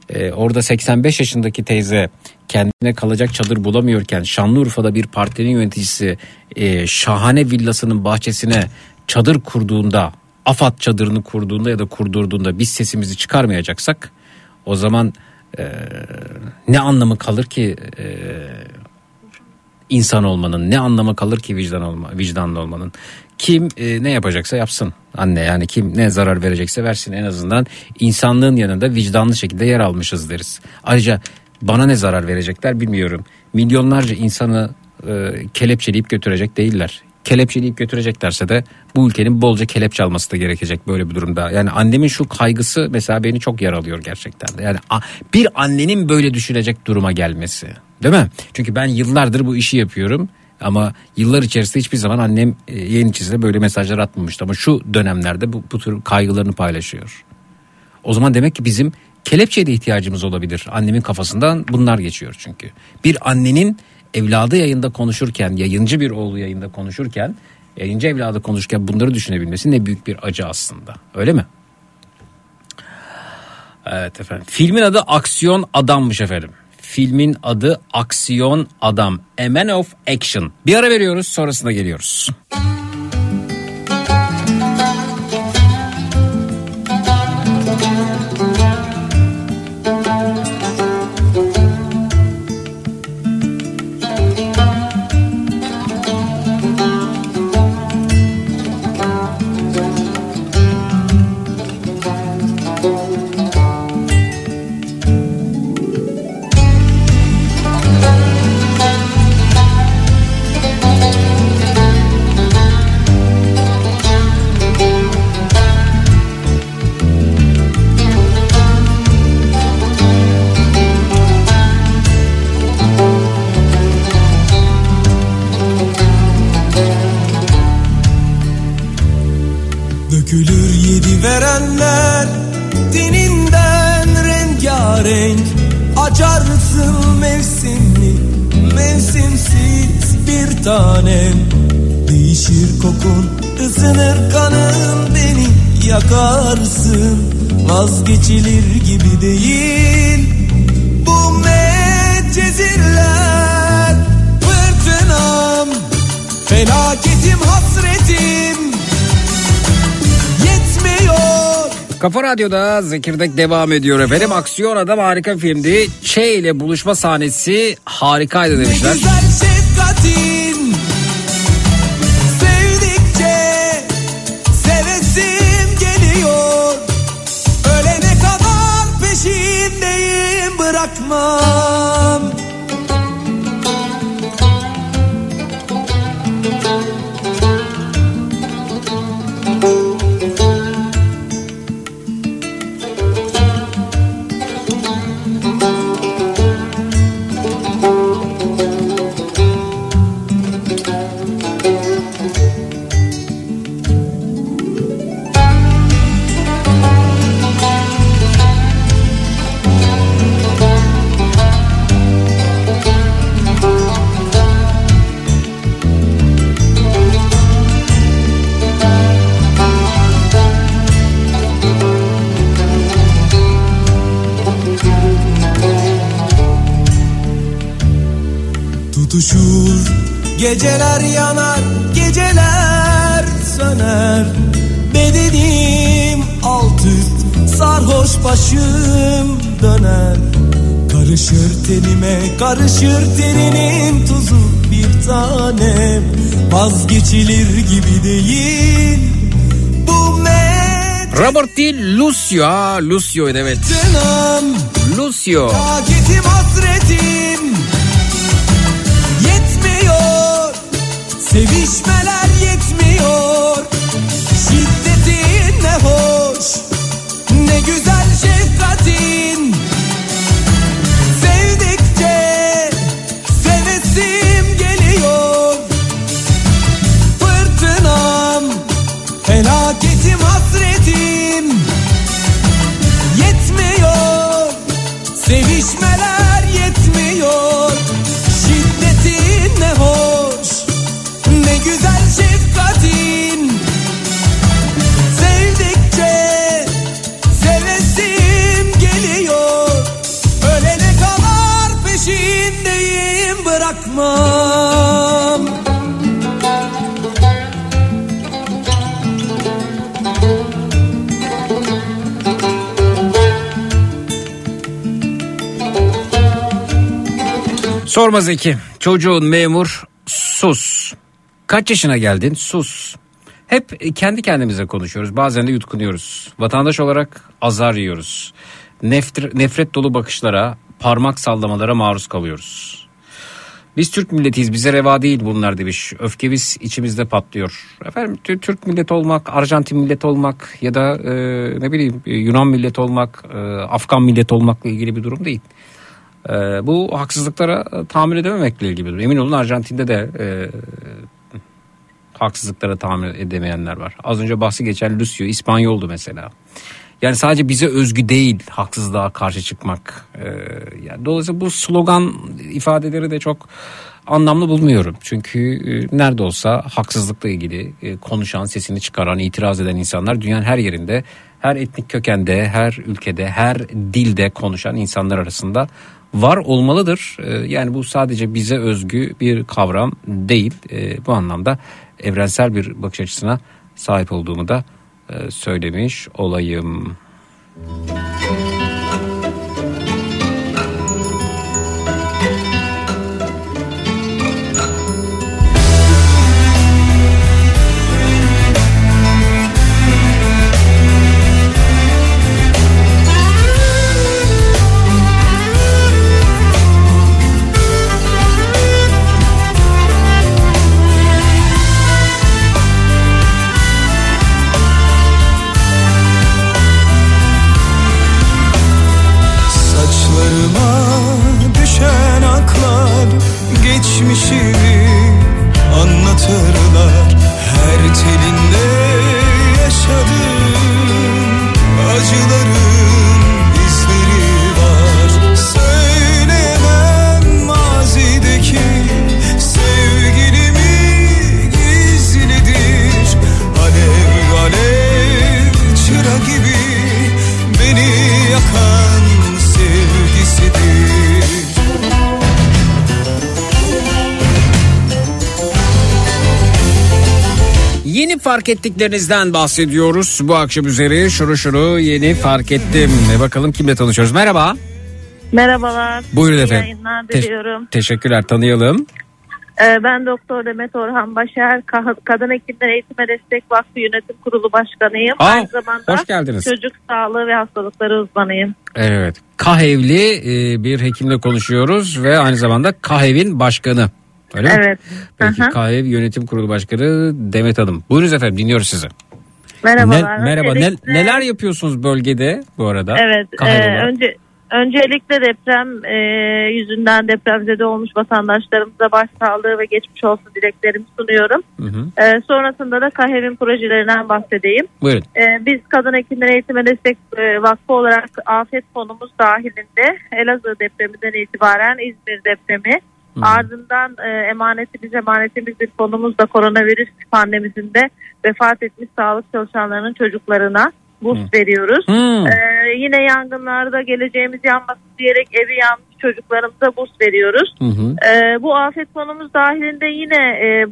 Speaker 3: ee, orada 85 yaşındaki teyze kendine kalacak çadır bulamıyorken Şanlıurfa'da bir partinin yöneticisi e, şahane villasının bahçesine çadır kurduğunda AFAD çadırını kurduğunda ya da kurdurduğunda biz sesimizi çıkarmayacaksak o zaman e, ne anlamı kalır ki e, insan olmanın ne anlamı kalır ki vicdan olma, vicdanlı olmanın kim e, ne yapacaksa yapsın anne yani kim ne zarar verecekse versin en azından insanlığın yanında vicdanlı şekilde yer almışız deriz. Ayrıca bana ne zarar verecekler bilmiyorum. Milyonlarca insanı e, kelepçeleyip götürecek değiller. Kelepçeleyip götüreceklerse de bu ülkenin bolca kelepçe alması da gerekecek böyle bir durumda. Yani annemin şu kaygısı mesela beni çok yaralıyor gerçekten de. Yani bir annenin böyle düşünecek duruma gelmesi. Değil mi? Çünkü ben yıllardır bu işi yapıyorum. Ama yıllar içerisinde hiçbir zaman annem e, yayın içerisinde böyle mesajlar atmamıştı. Ama şu dönemlerde bu, bu tür kaygılarını paylaşıyor. O zaman demek ki bizim kelepçeye de ihtiyacımız olabilir. Annemin kafasından bunlar geçiyor çünkü. Bir annenin evladı yayında konuşurken, yayıncı bir oğlu yayında konuşurken Yayıncı evladı konuşurken bunları düşünebilmesi ne büyük bir acı aslında. Öyle mi? Evet efendim. Filmin adı Aksiyon Adam'mış efendim. Filmin adı Aksiyon Adam. A Man of Action. Bir ara veriyoruz sonrasında geliyoruz.
Speaker 7: Dökülür ısınır kanın Beni yakarsın Vazgeçilir gibi değil Bu medcezirler Fırtınam Felaketim hasretim Yetmiyor
Speaker 3: Kafa Radyo'da Zekirdek devam ediyor efendim. Aksiyon Adam harika filmdi. Che ile buluşma sahnesi harikaydı
Speaker 7: Ne
Speaker 3: demişler.
Speaker 7: güzel şefkatin bırakmam Karışır terinin tuzu Bir tanem Vazgeçilir gibi değil Bu med
Speaker 3: Robert değil Lucio. Ha, Lucio'ydu evet.
Speaker 7: Tınam
Speaker 3: Lucio.
Speaker 7: Takitim hasretim Yetmiyor Sevişmeler
Speaker 3: Sorma Zeki. Çocuğun memur sus. Kaç yaşına geldin? Sus. Hep kendi kendimize konuşuyoruz. Bazen de yutkunuyoruz. Vatandaş olarak azar yiyoruz. Nefret, nefret dolu bakışlara, parmak sallamalara maruz kalıyoruz. Biz Türk milletiyiz bize reva değil bunlar demiş. Öfkemiz içimizde patlıyor. Efendim Tü- Türk milleti olmak, Arjantin milleti olmak ya da e, ne bileyim e, Yunan milleti olmak, e, Afgan milleti olmakla ilgili bir durum değil. E, bu haksızlıklara e, tahammül edememekle ilgili. Emin olun Arjantin'de de e, haksızlıklara tahammül edemeyenler var. Az önce bahsi geçen Lucio İspanyoldu mesela. Yani sadece bize özgü değil haksızlığa karşı çıkmak. Ee, yani dolayısıyla bu slogan ifadeleri de çok anlamlı bulmuyorum. Çünkü e, nerede olsa haksızlıkla ilgili e, konuşan, sesini çıkaran, itiraz eden insanlar dünyanın her yerinde, her etnik kökende, her ülkede, her dilde konuşan insanlar arasında var olmalıdır. E, yani bu sadece bize özgü bir kavram değil. E, bu anlamda evrensel bir bakış açısına sahip olduğumu da e, söylemiş olayım.
Speaker 7: Saçlarıma
Speaker 3: fark ettiklerinizden bahsediyoruz bu akşam üzeri. Şuru şuru yeni fark ettim. E bakalım kimle tanışıyoruz. Merhaba.
Speaker 8: Merhabalar.
Speaker 3: Buyurun
Speaker 8: İyi
Speaker 3: efendim. Te- teşekkürler tanıyalım.
Speaker 8: Ee, ben Doktor Demet Orhan Başar, Ka- Kadın Hekimler Eğitime Destek Vakfı Yönetim Kurulu Başkanıyım.
Speaker 3: Aa,
Speaker 8: Aynı zamanda
Speaker 3: hoş geldiniz.
Speaker 8: çocuk sağlığı ve hastalıkları uzmanıyım.
Speaker 3: Evet. Kahevli e, bir hekimle konuşuyoruz ve aynı zamanda Kahev'in başkanı. Öyle mi?
Speaker 8: Evet.
Speaker 3: Peki
Speaker 8: Hı hı.
Speaker 3: Kahev Yönetim Kurulu Başkanı Demet Hanım. Buyurunuz efendim dinliyoruz sizi.
Speaker 8: Merhabalar.
Speaker 3: Ne- merhaba. Ne- neler yapıyorsunuz bölgede bu arada?
Speaker 8: Evet. E, önce Öncelikle deprem e, yüzünden depremzede olmuş vatandaşlarımıza başsağlığı ve geçmiş olsun dileklerimi sunuyorum.
Speaker 3: Hı hı.
Speaker 8: E, sonrasında da KAHEV'in projelerinden bahsedeyim.
Speaker 3: Buyurun.
Speaker 8: Ee, biz Kadın Hekimler Eğitime Destek e, Vakfı olarak afet fonumuz dahilinde Elazığ depreminden itibaren İzmir depremi ardından e, emanetimiz emanetimiz bir fonumuz da koronavirüs pandemisinde vefat etmiş sağlık çalışanlarının çocuklarına burs veriyoruz.
Speaker 3: Hmm.
Speaker 8: Ee, yine yangınlarda geleceğimiz yanmasın diyerek evi yanmış çocuklarımıza burs veriyoruz.
Speaker 3: Hı hı.
Speaker 8: Ee, bu afet fonumuz dahilinde yine e,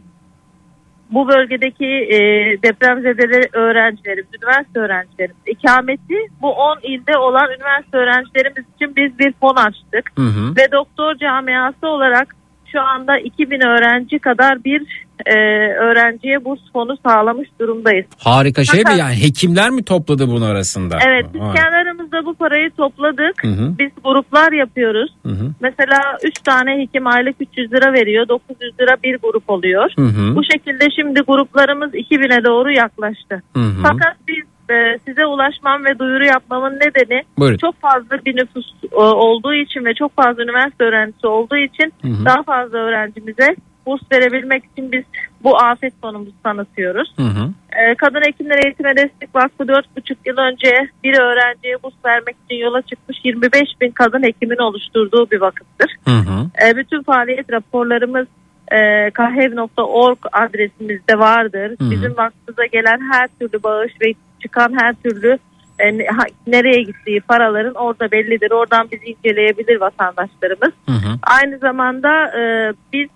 Speaker 8: bu bölgedeki e, depremzedeleri öğrencilerimiz, üniversite öğrencilerimiz ikameti bu 10 ilde olan üniversite öğrencilerimiz için biz bir fon açtık.
Speaker 3: Hı hı.
Speaker 8: Ve doktor camiası olarak şu anda 2000 öğrenci kadar bir e, öğrenciye burs fonu sağlamış durumdayız.
Speaker 3: Harika şey mi
Speaker 8: Fakat-
Speaker 3: yani hekimler mi topladı bunu arasında?
Speaker 8: Evet biz
Speaker 3: Vay.
Speaker 8: kendi aramızda bu parayı topladık.
Speaker 3: Hı hı.
Speaker 8: Biz gruplar yapıyoruz.
Speaker 3: Hı hı.
Speaker 8: Mesela 3 tane hekim aylık 300 lira veriyor. 900 lira bir grup oluyor.
Speaker 3: Hı hı.
Speaker 8: Bu şekilde şimdi gruplarımız 2000'e doğru yaklaştı.
Speaker 3: Hı hı.
Speaker 8: Fakat biz e, size ulaşmam ve duyuru yapmamın nedeni
Speaker 3: Buyurun.
Speaker 8: çok fazla bir nüfus e, olduğu için ve çok fazla üniversite öğrencisi olduğu için
Speaker 3: Hı hı.
Speaker 8: daha fazla öğrencimize burs verebilmek için biz bu afet fonumuzu tanıtıyoruz.
Speaker 3: Hı hı.
Speaker 8: Ee, Kadın Hekimler Eğitime Destek Vakfı 4,5 yıl önce bir öğrenciye burs vermek için yola çıkmış 25 bin kadın hekimin oluşturduğu bir vakıftır.
Speaker 3: Hı hı.
Speaker 8: Ee, bütün faaliyet raporlarımız e, kahev.org adresimizde vardır.
Speaker 3: Hı hı.
Speaker 8: Bizim vakfımıza gelen her türlü bağış ve çıkan her türlü e, nereye gittiği paraların orada bellidir. Oradan bizi inceleyebilir vatandaşlarımız.
Speaker 3: Hı hı.
Speaker 8: Aynı zamanda e, biz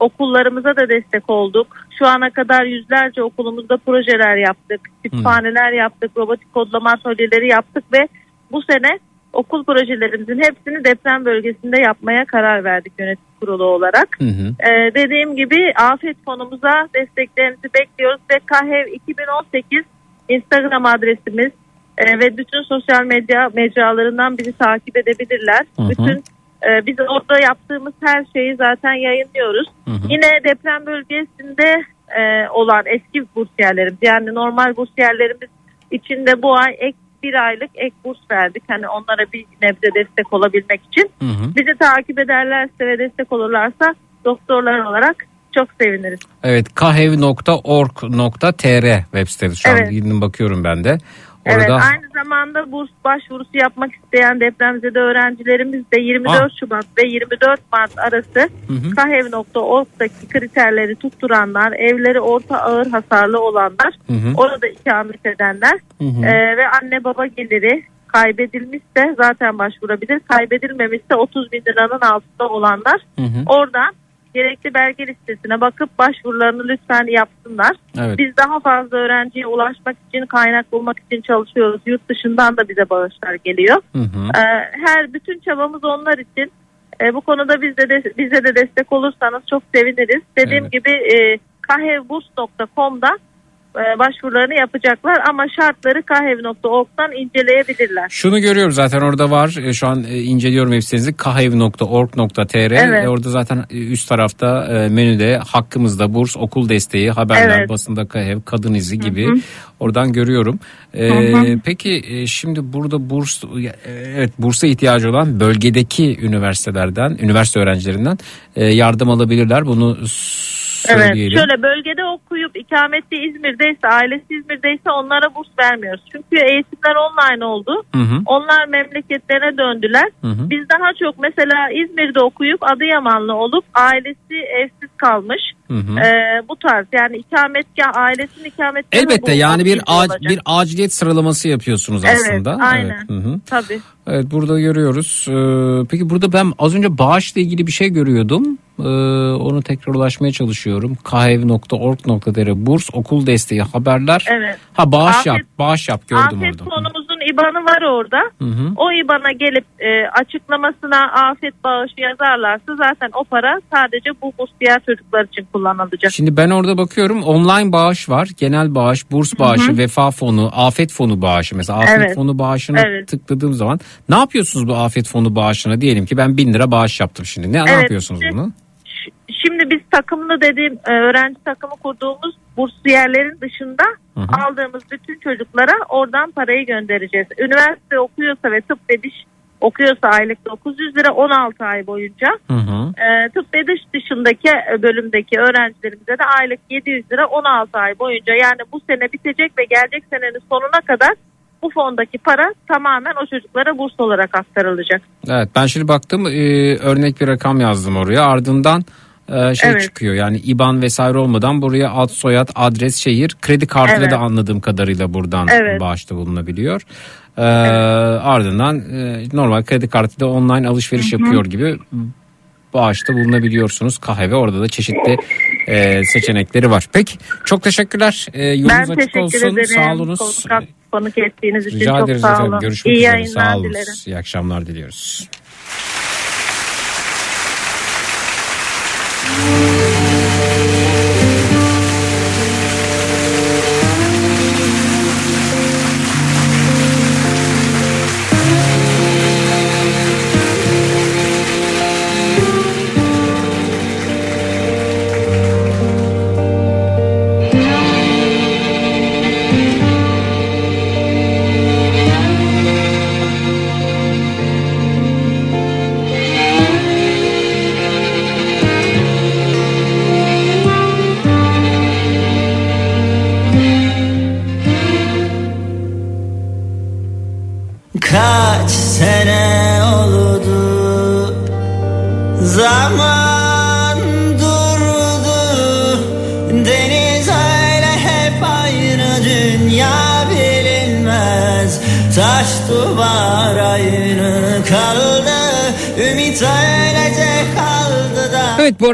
Speaker 8: okullarımıza da destek olduk. Şu ana kadar yüzlerce okulumuzda projeler yaptık. Kütüphaneler yaptık, robotik kodlama atölyeleri yaptık ve bu sene okul projelerimizin hepsini deprem bölgesinde yapmaya karar verdik yönetim kurulu olarak.
Speaker 3: Hı hı.
Speaker 8: Ee, dediğim gibi afet fonumuza desteklerinizi bekliyoruz ve KAHEV 2018 Instagram adresimiz e, ve bütün sosyal medya mecralarından bizi takip edebilirler.
Speaker 3: Hı hı.
Speaker 8: Bütün e, biz orada yaptığımız her şeyi zaten yayınlıyoruz.
Speaker 3: Hı hı.
Speaker 8: Yine deprem bölgesinde e, olan eski bursiyerlerimiz yani normal bursiyerlerimiz için de bu ay ek bir aylık ek burs verdik. Hani onlara bir nebze destek olabilmek için.
Speaker 3: Hı hı.
Speaker 8: Bizi takip ederlerse ve destek olurlarsa doktorlar olarak çok seviniriz.
Speaker 3: Evet kahev.org.tr web sitesi şu an
Speaker 8: Evet.
Speaker 3: girdim bakıyorum ben de.
Speaker 8: Evet,
Speaker 3: Orada
Speaker 8: aynı zamanda burs başvurusu yapmak isteyen depremzede öğrencilerimiz de 24
Speaker 3: Aa.
Speaker 8: Şubat ve 24 Mart arası kahev.org'daki kriterleri tutturanlar, evleri orta ağır hasarlı olanlar,
Speaker 3: Hı hı.
Speaker 8: orada ikamet edenler
Speaker 3: Hı hı.
Speaker 8: e, ve anne baba geliri kaybedilmişse zaten başvurabilir. Kaybedilmemişse 30 bin liranın altında olanlar
Speaker 3: Hı hı.
Speaker 8: oradan gerekli belge listesine bakıp başvurularını lütfen yapsınlar.
Speaker 3: Evet.
Speaker 8: Biz daha fazla öğrenciye ulaşmak için, kaynak bulmak için çalışıyoruz. Yurt dışından da bize bağışlar geliyor.
Speaker 3: Hı hı.
Speaker 8: Ee, her bütün çabamız onlar için. Ee, bu konuda biz de, bize de destek olursanız çok seviniriz. Dediğim
Speaker 3: Evet.
Speaker 8: gibi e, kahevburs.com'da başvurularını yapacaklar ama şartları kahev.org'dan inceleyebilirler.
Speaker 3: Şunu görüyorum zaten orada var. E, Şu an e, inceliyorum web sitenizi. kahev.org.tr.
Speaker 8: Evet.
Speaker 3: E, Orada zaten e, üst tarafta e, menüde hakkımızda burs, okul desteği, haberler,
Speaker 8: Evet.
Speaker 3: basında kahev, kadın izi gibi oradan görüyorum. E, Peki e, şimdi burada burs e, evet bursa ihtiyacı olan bölgedeki üniversitelerden, üniversite öğrencilerinden e, yardım alabilirler. Bunu
Speaker 8: Evet şöyle bölgede okuyup ikametli İzmir'deyse ailesi İzmir'deyse onlara burs vermiyoruz. Çünkü eğitimler online oldu.
Speaker 3: Hı hı.
Speaker 8: Onlar memleketlerine döndüler.
Speaker 3: Hı hı.
Speaker 8: Biz daha çok mesela İzmir'de okuyup Adıyamanlı olup ailesi evsiz kalmış.
Speaker 3: Hı hı.
Speaker 8: Ee, bu tarz yani ikametgah ailesinin ikametgahı
Speaker 3: Elbette yani bir ac-
Speaker 8: olacak.
Speaker 3: bir aciliyet sıralaması yapıyorsunuz
Speaker 8: Evet,
Speaker 3: aslında.
Speaker 8: aynen.
Speaker 3: Evet, hı hı.
Speaker 8: Tabii.
Speaker 3: Evet burada görüyoruz. Ee, peki burada ben az önce bağışla ilgili bir şey görüyordum. Ee, onu tekrar ulaşmaya çalışıyorum. kahev.org.tr burs okul desteği haberler.
Speaker 8: Evet.
Speaker 3: Ha bağış
Speaker 8: Afet-
Speaker 3: yap bağış yap gördüm
Speaker 8: Afet
Speaker 3: orada.
Speaker 8: fonumuzun IBAN'ı var orada.
Speaker 3: Hı hı.
Speaker 8: O IBAN'a gelip e, açıklamasına afet bağışı yazarlarsa zaten o para sadece bu burs diğer çocuklar için kullanılacak.
Speaker 3: Şimdi ben orada bakıyorum online bağış var. Genel bağış, burs bağışı, vefa fonu, afet fonu bağışı. Mesela afet
Speaker 8: Evet.
Speaker 3: fonu bağışına
Speaker 8: Evet.
Speaker 3: tıkladığım zaman ne yapıyorsunuz bu afet fonu bağışına? Diyelim ki ben bin lira bağış yaptım şimdi. Ne, ne
Speaker 8: Evet,
Speaker 3: yapıyorsunuz
Speaker 8: işte-
Speaker 3: bunu?
Speaker 8: Şimdi biz takımlı dediğim e, öğrenci takımı kurduğumuz bursiyerlerin dışında
Speaker 3: Hı hı.
Speaker 8: aldığımız bütün çocuklara oradan parayı göndereceğiz. Üniversite okuyorsa ve tıp ve diş okuyorsa aylık 900 lira 16 ay boyunca.
Speaker 3: Hı hı.
Speaker 8: E, tıp ve diş dışındaki e, bölümdeki öğrencilerimize de aylık 700 lira 16 ay boyunca yani bu sene bitecek ve gelecek senenin sonuna kadar bu fondaki para tamamen o çocuklara burs olarak aktarılacak.
Speaker 3: Evet ben şimdi baktım e, örnek bir rakam yazdım oraya ardından e, şey
Speaker 8: Evet.
Speaker 3: çıkıyor yani IBAN vesaire olmadan buraya ad soyad adres şehir kredi kartıyla
Speaker 8: Evet.
Speaker 3: da anladığım kadarıyla buradan
Speaker 8: Evet.
Speaker 3: bağışta bulunabiliyor. E, Ardından e, normal kredi kartıyla online alışveriş yapıyor gibi bağışta bulunabiliyorsunuz kahve orada da çeşitli e, seçenekleri var. Peki çok teşekkürler e, yolunuz
Speaker 8: ben
Speaker 3: açık
Speaker 8: teşekkür
Speaker 3: olsun
Speaker 8: ederim.
Speaker 3: sağ
Speaker 8: konuk ettiğiniz için
Speaker 3: Rica
Speaker 8: çok
Speaker 3: ederiz
Speaker 8: sağ
Speaker 3: efendim
Speaker 8: olun.
Speaker 3: görüşmek
Speaker 8: İyi
Speaker 3: üzere
Speaker 8: yayınlar
Speaker 3: sağ olun
Speaker 8: dilerim.
Speaker 3: iyi akşamlar diliyoruz.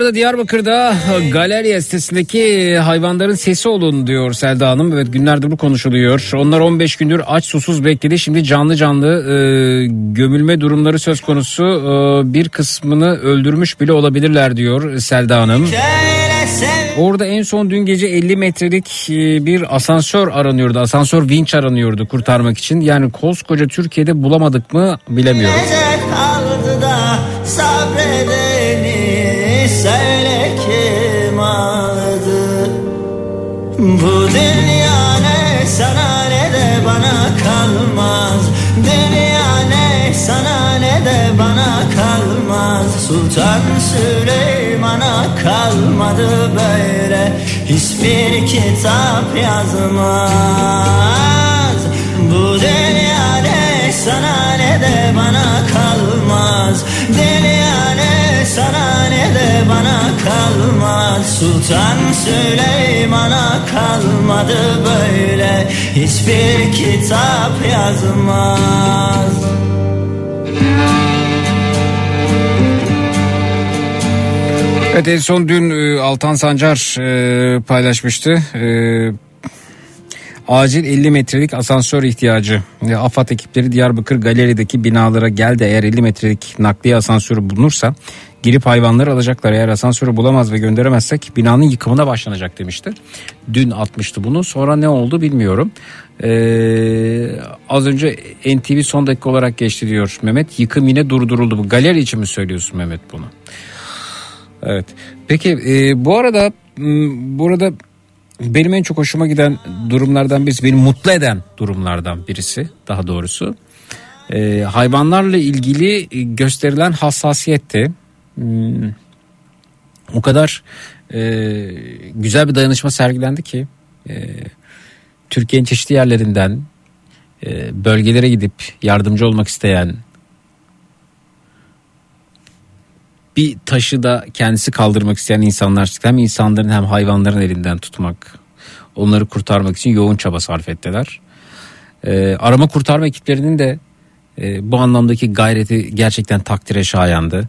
Speaker 3: Arada Diyarbakır'da Galeriya sitesindeki hayvanların sesi olun diyor Selda Hanım. Evet günlerdir bu konuşuluyor. Onlar 15 gündür aç susuz bekledi. Şimdi canlı canlı e, gömülme durumları söz konusu. E, bir kısmını öldürmüş bile olabilirler diyor Selda Hanım. Orada en son dün gece 50 metrelik e, bir asansör aranıyordu. Asansör vinç aranıyordu kurtarmak için. Yani koskoca Türkiye'de bulamadık mı bilemiyorum.
Speaker 9: Gece kaldı da sabredeni Bu dünya ne sana ne de bana kalmaz. Dünya ne sana ne de bana kalmaz. Sultan Süleyman'a kalmadı böyle Hiçbir kitap yazmaz. Bu de bana kalmaz. Sana ne de bana kalmaz. Sultan Süleyman'a kalmadı böyle. Hiçbir kitap yazmaz.
Speaker 3: Evet en son dün e, Altan Sancar e, paylaşmıştı. Acil 50 metrelik asansör ihtiyacı. AFAD ekipleri Diyarbakır galerideki binalara geldi. Eğer 50 metrelik nakliye asansörü bulunursa girip hayvanları alacaklar. Eğer asansörü bulamaz ve gönderemezsek binanın yıkımına başlanacak demişti. Dün atmıştı bunu. Sonra ne oldu bilmiyorum. Ee, az önce NTV son dakika olarak geçti diyor Mehmet. Yıkım yine durduruldu. Bu galeri için mi söylüyorsun Mehmet bunu? Evet. Peki e, bu arada burada benim en çok hoşuma giden durumlardan birisi, beni mutlu eden durumlardan birisi daha doğrusu. E, hayvanlarla ilgili e, gösterilen hassasiyetti. Hmm, o kadar e, güzel bir dayanışma sergilendi ki e, Türkiye'nin çeşitli yerlerinden e, bölgelere gidip yardımcı olmak isteyen bir taşı da kendisi kaldırmak isteyen insanlar çıktı. Hem insanların hem hayvanların elinden tutmak, onları kurtarmak için yoğun çaba sarf ettiler. Ee, arama kurtarma ekiplerinin de e, bu anlamdaki gayreti gerçekten takdire şayandı.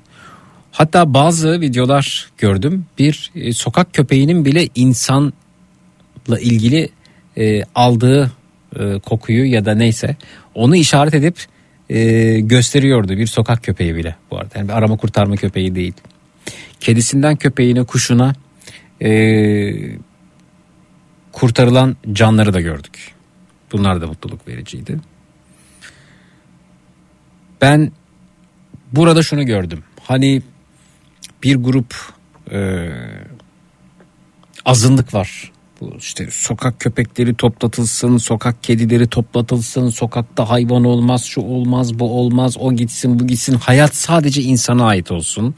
Speaker 3: Hatta bazı videolar gördüm. Bir e, sokak köpeğinin bile insanla ilgili e, aldığı e, kokuyu ya da neyse onu işaret edip e, gösteriyordu bir sokak köpeği bile bu arada. Yani bir arama kurtarma köpeği değil. Kedisinden köpeğine kuşuna e, kurtarılan canları da gördük. Bunlar da mutluluk vericiydi. Ben burada şunu gördüm. Hani bir grup e, azınlık var. Bu işte sokak köpekleri toplatılsın, sokak kedileri toplatılsın, sokakta hayvan olmaz, şu olmaz, bu olmaz, o gitsin, bu gitsin. Hayat sadece insana ait olsun.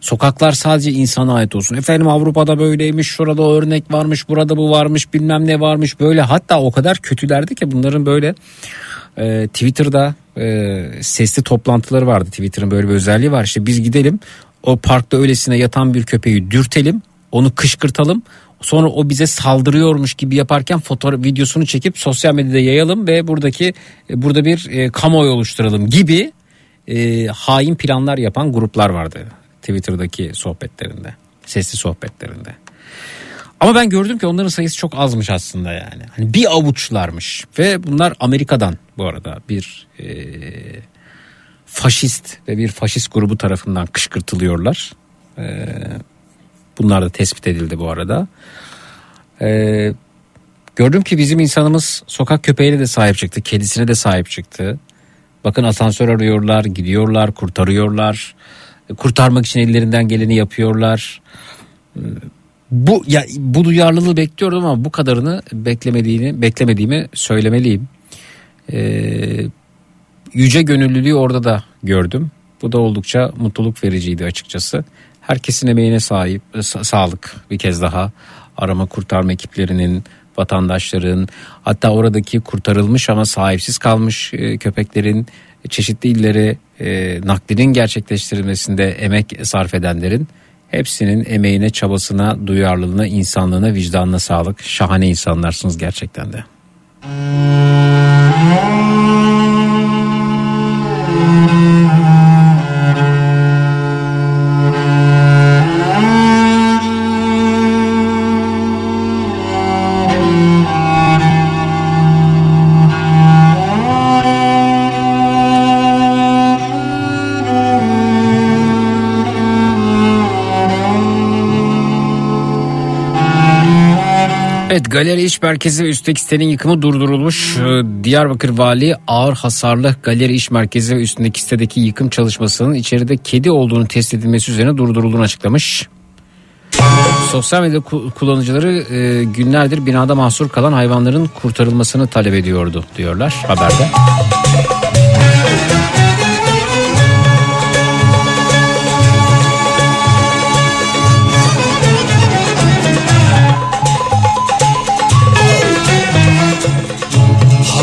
Speaker 3: Sokaklar sadece insana ait olsun. Efendim Avrupa'da böyleymiş, şurada örnek varmış, burada bu varmış, bilmem ne varmış böyle. Hatta o kadar kötülerdi ki bunların böyle e, Twitter'da e, sesli toplantıları vardı. Twitter'ın böyle bir özelliği var. İşte biz gidelim o parkta öylesine yatan bir köpeği dürtelim, onu kışkırtalım. Sonra o bize saldırıyormuş gibi yaparken fotoğraf videosunu çekip sosyal medyada yayalım ve buradaki e, burada bir e, kamuoyu oluşturalım gibi e, hain planlar yapan gruplar vardı Twitter'daki sohbetlerinde, sesli sohbetlerinde. Ama ben gördüm ki onların sayısı çok azmış aslında yani. Hani bir avuçlarmış ve bunlar Amerika'dan bu arada bir e, faşist ve bir faşist grubu tarafından kışkırtılıyorlar. E, bunlar da tespit edildi bu arada. E, gördüm ki bizim insanımız sokak köpeğine de sahip çıktı, kedisine de sahip çıktı. Bakın asansör arıyorlar, gidiyorlar, kurtarıyorlar. Kurtarmak için ellerinden geleni yapıyorlar bu ya bu duyarlılığı bekliyordum ama bu kadarını beklemediğini beklemediğimi söylemeliyim. Ee, yüce gönüllülüğü orada da gördüm. Bu da oldukça mutluluk vericiydi açıkçası. Herkesin emeğine sahip sa- sağlık bir kez daha arama kurtarma ekiplerinin vatandaşların hatta oradaki kurtarılmış ama sahipsiz kalmış e, köpeklerin çeşitli illere e, naklinin gerçekleştirilmesinde emek sarf edenlerin Hepsinin emeğine, çabasına, duyarlılığına, insanlığına, vicdanına sağlık. Şahane insanlarsınız gerçekten de. Galeri iş merkezi ve üstteki sitenin yıkımı durdurulmuş. Ee, Diyarbakır Vali ağır hasarlı galeri iş merkezi ve üstündeki sitedeki yıkım çalışmasının içeride kedi olduğunu test edilmesi üzerine durdurulduğunu açıklamış. Sosyal medya ku- kullanıcıları e, günlerdir binada mahsur kalan hayvanların kurtarılmasını talep ediyordu diyorlar haberde.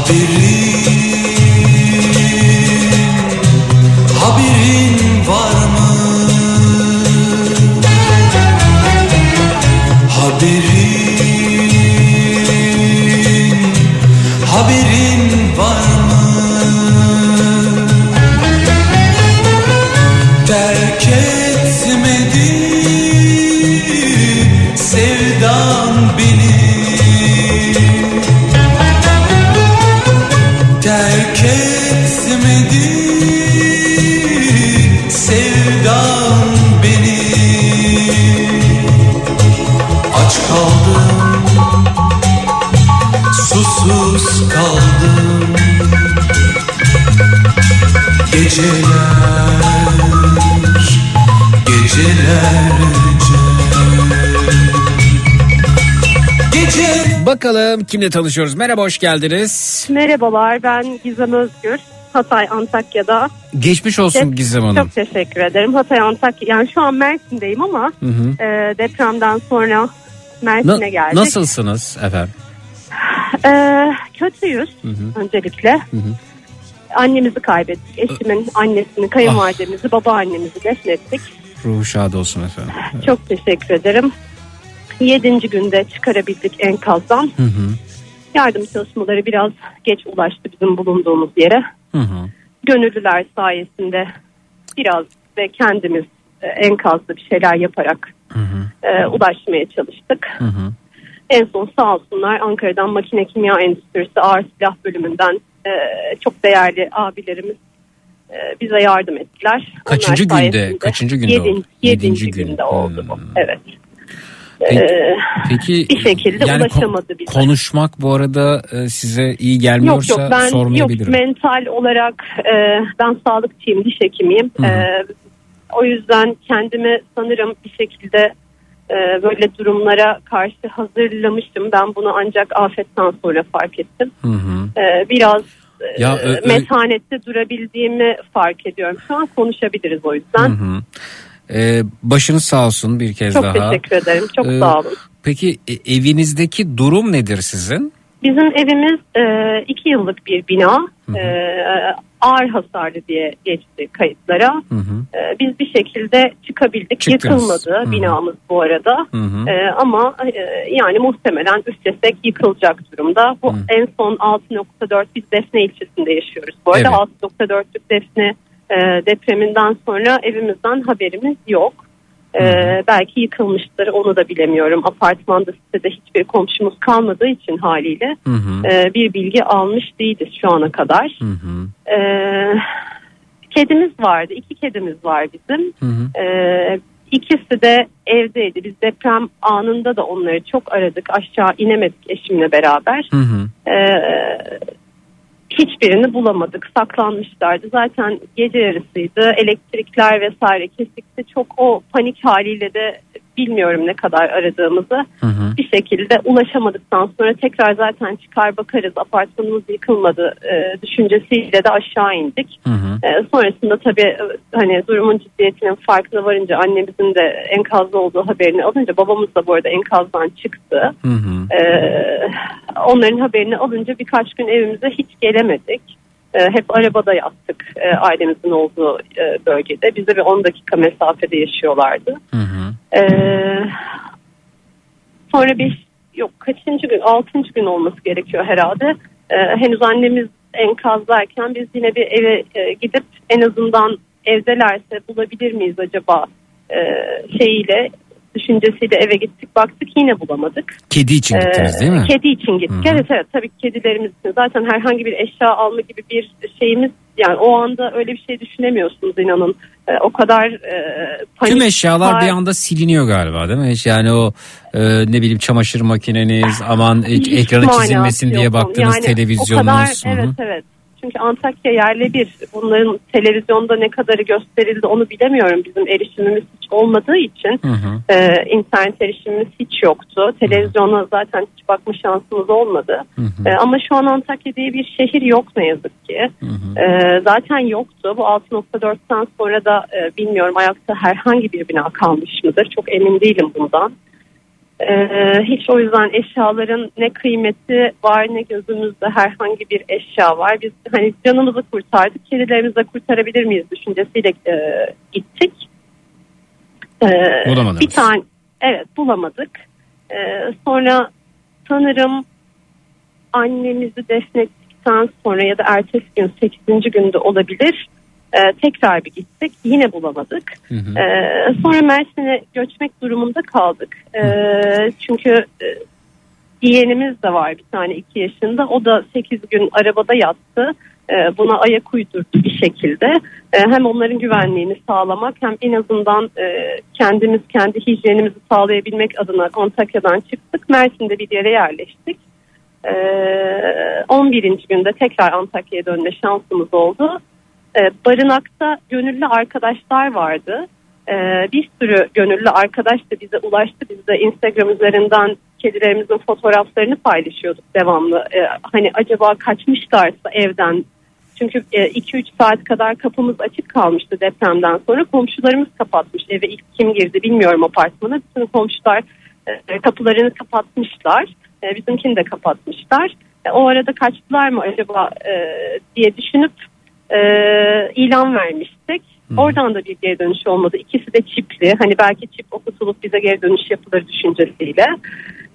Speaker 7: Haberin, haberin var mı? geceler Gecelerce Gece
Speaker 3: Bakalım kimle tanışıyoruz? Merhaba hoş geldiniz.
Speaker 10: Merhabalar ben Gizem Özgür. Hatay Antakya'da.
Speaker 3: Geçmiş olsun Gizem Hanım.
Speaker 10: Çok teşekkür ederim. Hatay Antakya yani şu an Mersin'deyim ama
Speaker 3: hı hı.
Speaker 10: E, depremden sonra Mersin'e Na- geldik.
Speaker 3: Nasılsınız efendim?
Speaker 10: E, kötüyüz
Speaker 3: hı hı.
Speaker 10: öncelikle.
Speaker 3: Hı hı.
Speaker 10: Annemizi kaybettik. Eşimin annesini, kayınvalidemizi, babaannemizi defnettik.
Speaker 3: Ruhu şad olsun efendim.
Speaker 10: Çok teşekkür ederim. Yedinci günde çıkarabildik enkazdan.
Speaker 3: Hı hı.
Speaker 10: Yardım çalışmaları biraz geç ulaştı bizim bulunduğumuz yere.
Speaker 3: Hı hı.
Speaker 10: gönüllüler sayesinde biraz ve kendimiz e, enkazda bir şeyler yaparak
Speaker 3: Hı hı.
Speaker 10: e, ulaşmaya çalıştık.
Speaker 3: Hı hı.
Speaker 10: En son sağ olsunlar Ankara'dan Makine Kimya Endüstrisi Ağır Silah Bölümünden e, çok değerli abilerimiz e, bize yardım ettiler.
Speaker 3: Kaçıncı
Speaker 10: Onlar
Speaker 3: günde? Kaçıncı günde
Speaker 10: yedin-
Speaker 3: oldu?
Speaker 10: Yedinci,
Speaker 3: Yedinci gün.
Speaker 10: günde oldu bu.
Speaker 3: Hmm.
Speaker 10: Evet.
Speaker 3: Peki,
Speaker 10: Ee,
Speaker 3: peki
Speaker 10: bir şekilde
Speaker 3: yani
Speaker 10: ulaşamadı bize.
Speaker 3: konuşmak bu arada e, size iyi
Speaker 10: Yok
Speaker 3: gelmiyorsa
Speaker 10: yok ben yok
Speaker 3: sormayabilirim.
Speaker 10: mental olarak e, ben sağlıkçıyım diş hekimiyim.
Speaker 3: Hı hı.
Speaker 10: E, o yüzden kendimi sanırım bir şekilde e, böyle durumlara karşı hazırlamıştım. Ben bunu ancak afetten sonra fark ettim.
Speaker 3: Hı hı.
Speaker 10: E, biraz
Speaker 3: Ya, ö- ö-
Speaker 10: metanette durabildiğimi fark ediyorum. Şu an konuşabiliriz o yüzden.
Speaker 3: Hı hı. Ee, başınız sağ olsun bir kez
Speaker 10: Çok
Speaker 3: daha.
Speaker 10: teşekkür ederim. Çok
Speaker 3: Ee,
Speaker 10: sağ olun.
Speaker 3: Peki e, evinizdeki durum nedir sizin?
Speaker 10: Bizim evimiz e, iki yıllık bir bina. E, ağır hasarlı diye geçti kayıtlara.
Speaker 3: Hı hı.
Speaker 10: Ee, biz bir şekilde çıkabildik.
Speaker 3: Çıktınız.
Speaker 10: Yıkılmadı
Speaker 3: Hı hı.
Speaker 10: binamız bu arada.
Speaker 3: Hı hı.
Speaker 10: Ee, ama e, yani muhtemelen üstesek yıkılacak durumda. Bu
Speaker 3: Hı.
Speaker 10: en son 6.4 biz Defne ilçesinde yaşıyoruz. Bu arada
Speaker 3: Evet.
Speaker 10: 6.4'lük Defne e, depreminden sonra evimizden haberimiz yok. Ee, belki yıkılmıştır onu da bilemiyorum. Apartmanda sitede hiçbir komşumuz kalmadığı için haliyle
Speaker 3: Hı hı.
Speaker 10: e, bir bilgi almış değiliz şu ana kadar.
Speaker 3: Hı hı.
Speaker 10: Ee, kedimiz vardı. iki kedimiz var bizim.
Speaker 3: Hı hı.
Speaker 10: Ee, ikisi de evdeydi. Biz deprem anında da onları çok aradık. Aşağı inemedik eşimle beraber.
Speaker 3: Hı hı.
Speaker 10: Ee, hiçbirini bulamadık. Saklanmışlardı. Zaten gece yarısıydı. Elektrikler vesaire kesikti. Çok o panik haliyle de bilmiyorum ne kadar aradığımızı.
Speaker 3: Hı hı.
Speaker 10: Bir şekilde ulaşamadıktan sonra tekrar zaten çıkar bakarız. Apartmanımız yıkılmadı e, düşüncesiyle de aşağı indik.
Speaker 3: Hı hı.
Speaker 10: Ee, sonrasında tabii e, hani durumun ciddiyetinin farkına varınca annemizin de enkazda olduğu haberini alınca babamız da bu arada enkazdan çıktı.
Speaker 3: Hı hı.
Speaker 10: Ee, onların haberini alınca birkaç gün evimize hiç gelemedik. Ee, hep arabada yattık e, ailemizin olduğu e, bölgede. Bize bir 10 dakika mesafede yaşıyorlardı.
Speaker 3: Hı hı.
Speaker 10: Ee, sonra bir yok kaçıncı gün altıncı gün olması gerekiyor herhalde. Ee, henüz annemiz enkazdayken biz yine bir eve e, gidip en azından evdelerse bulabilir miyiz acaba e, şeyiyle düşüncesiyle eve gittik baktık yine bulamadık.
Speaker 3: Kedi için gittiniz
Speaker 10: Ee,
Speaker 3: değil mi?
Speaker 10: Kedi için gittik.
Speaker 3: Hı hı.
Speaker 10: Evet evet tabii ki kedilerimiz için. Zaten herhangi bir eşya alma gibi bir şeyimiz yani o anda öyle bir şey düşünemiyorsunuz inanın. Ee, o kadar e, panik.
Speaker 3: Tüm eşyalar bir
Speaker 10: hal-
Speaker 3: anda siliniyor galiba değil mi? Yani o e, ne bileyim çamaşır makineniz aman hiç ekranı çizilmesin diye
Speaker 10: yok.
Speaker 3: baktığınız
Speaker 10: Yani
Speaker 3: televizyonunuz.
Speaker 10: O kadar, evet evet. Çünkü Antakya yerle bir. Bunların televizyonda ne kadarı gösterildi onu bilemiyorum. Bizim erişimimiz hiç olmadığı için
Speaker 3: Hı hı.
Speaker 10: e, internet erişimimiz hiç yoktu. Televizyona zaten hiç bakma şansımız olmadı.
Speaker 3: Hı hı.
Speaker 10: E, ama şu an Antakya diye bir şehir yok ne yazık ki.
Speaker 3: Hı hı.
Speaker 10: E, zaten yoktu. Bu 6.4'ten sonra da e, bilmiyorum ayakta herhangi bir bina kalmış mıdır? Çok emin değilim bundan. Ee, hiç o yüzden eşyaların ne kıymeti var ne gözümüzde herhangi bir eşya var. Biz hani canımızı kurtardık, kedilerimizi de kurtarabilir miyiz düşüncesiyle e, gittik. Ee,
Speaker 3: Bulamadınız.
Speaker 10: Bir tane evet bulamadık. Ee, sonra sanırım annemizi defnettikten sonra ya da ertesi gün 8. günde olabilir. Ee, tekrar bir gittik. Yine bulamadık.
Speaker 3: Hı hı.
Speaker 10: Ee, sonra Mersin'e göçmek durumunda kaldık. Ee, çünkü e, yeğenimiz de var bir tane iki yaşında. O da 8 gün arabada yattı. Ee, buna ayak uydurdu bir şekilde. Ee, hem onların güvenliğini sağlamak hem en azından e, kendimiz kendi hijyenimizi sağlayabilmek adına Antakya'dan çıktık. Mersin'de bir yere yerleştik. Ee, 11. günde tekrar Antakya'ya dönme şansımız oldu. Ee, barınakta gönüllü arkadaşlar vardı. e, bir sürü gönüllü arkadaş da bize ulaştı. Biz de Instagram üzerinden kedilerimizin fotoğraflarını paylaşıyorduk devamlı. E, hani acaba kaçmışlarsa evden çünkü 2-3 saat kadar kapımız açık kalmıştı depremden sonra. Komşularımız kapatmış. Eve ilk kim girdi bilmiyorum apartmana. Bütün komşular e, kapılarını kapatmışlar. E, bizimkini de kapatmışlar. E, o arada kaçtılar mı acaba e, diye düşünüp e, ilan vermiştik. Oradan da bir geri dönüş olmadı. İkisi de çipli. Hani belki çip okutulup bize geri dönüş yapılır düşüncesiyle.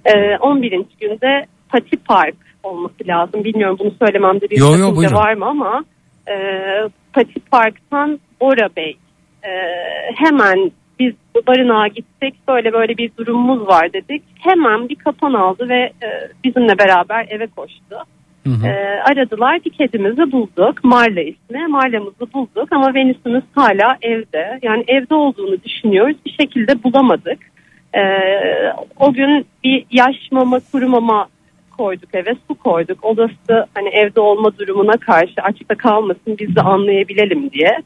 Speaker 10: E, 11. günde Pati Park olması lazım. Bilmiyorum bunu söylememde bir
Speaker 3: Yo, yo, buyurun.
Speaker 10: var mı ama e, Pati Park'tan Bora Bey e, hemen biz barınağa gittik böyle böyle bir durumumuz var dedik. Hemen bir kapan aldı ve e, bizimle beraber eve koştu. E, aradılar bir kedimizi bulduk. Marla ismi. Marla'mızı bulduk ama Venüs'ümüz hala evde. Yani evde olduğunu düşünüyoruz. Bir şekilde bulamadık. E, o gün bir yaş mama kuru mama koyduk eve su koyduk. Odası hani evde olma durumuna karşı açıkta kalmasın biz de anlayabilelim diye.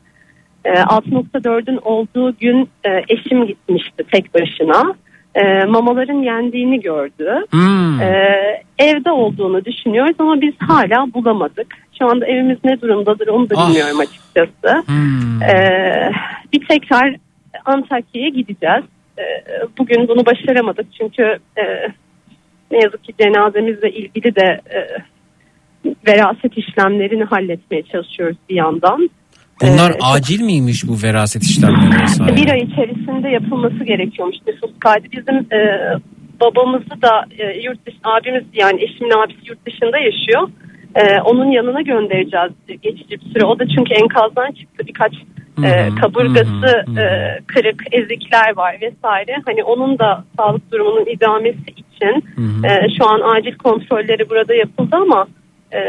Speaker 10: E, 6.4'ün olduğu gün e, eşim gitmişti tek başına. E, mamaların yendiğini gördü.
Speaker 3: Hmm.
Speaker 10: Ee, evde olduğunu düşünüyoruz ama biz hala bulamadık. Şu anda evimiz ne durumdadır onu da
Speaker 3: Ah.
Speaker 10: bilmiyorum açıkçası.
Speaker 3: Hmm.
Speaker 10: Ee, bir tekrar Antakya'ya gideceğiz. Ee, bugün bunu başaramadık çünkü e, ne yazık ki cenazemizle ilgili de e, veraset işlemlerini halletmeye çalışıyoruz bir yandan.
Speaker 3: Bunlar
Speaker 10: Ee,
Speaker 3: acil miymiş bu veraset işlemleri vesaire?
Speaker 10: bir ay içerisinde yapılması gerekiyormuş nüfus kaydı. Bizim e, babamızı da e, yurt dışı, abimiz yani eşimin abisi yurt dışında yaşıyor. E, onun yanına göndereceğiz geçici bir süre. O da çünkü enkazdan çıktı birkaç e, kaburgası e, kırık ezikler var vesaire. Hani onun da sağlık durumunun idamesi için e, şu an acil kontrolleri burada yapıldı ama e,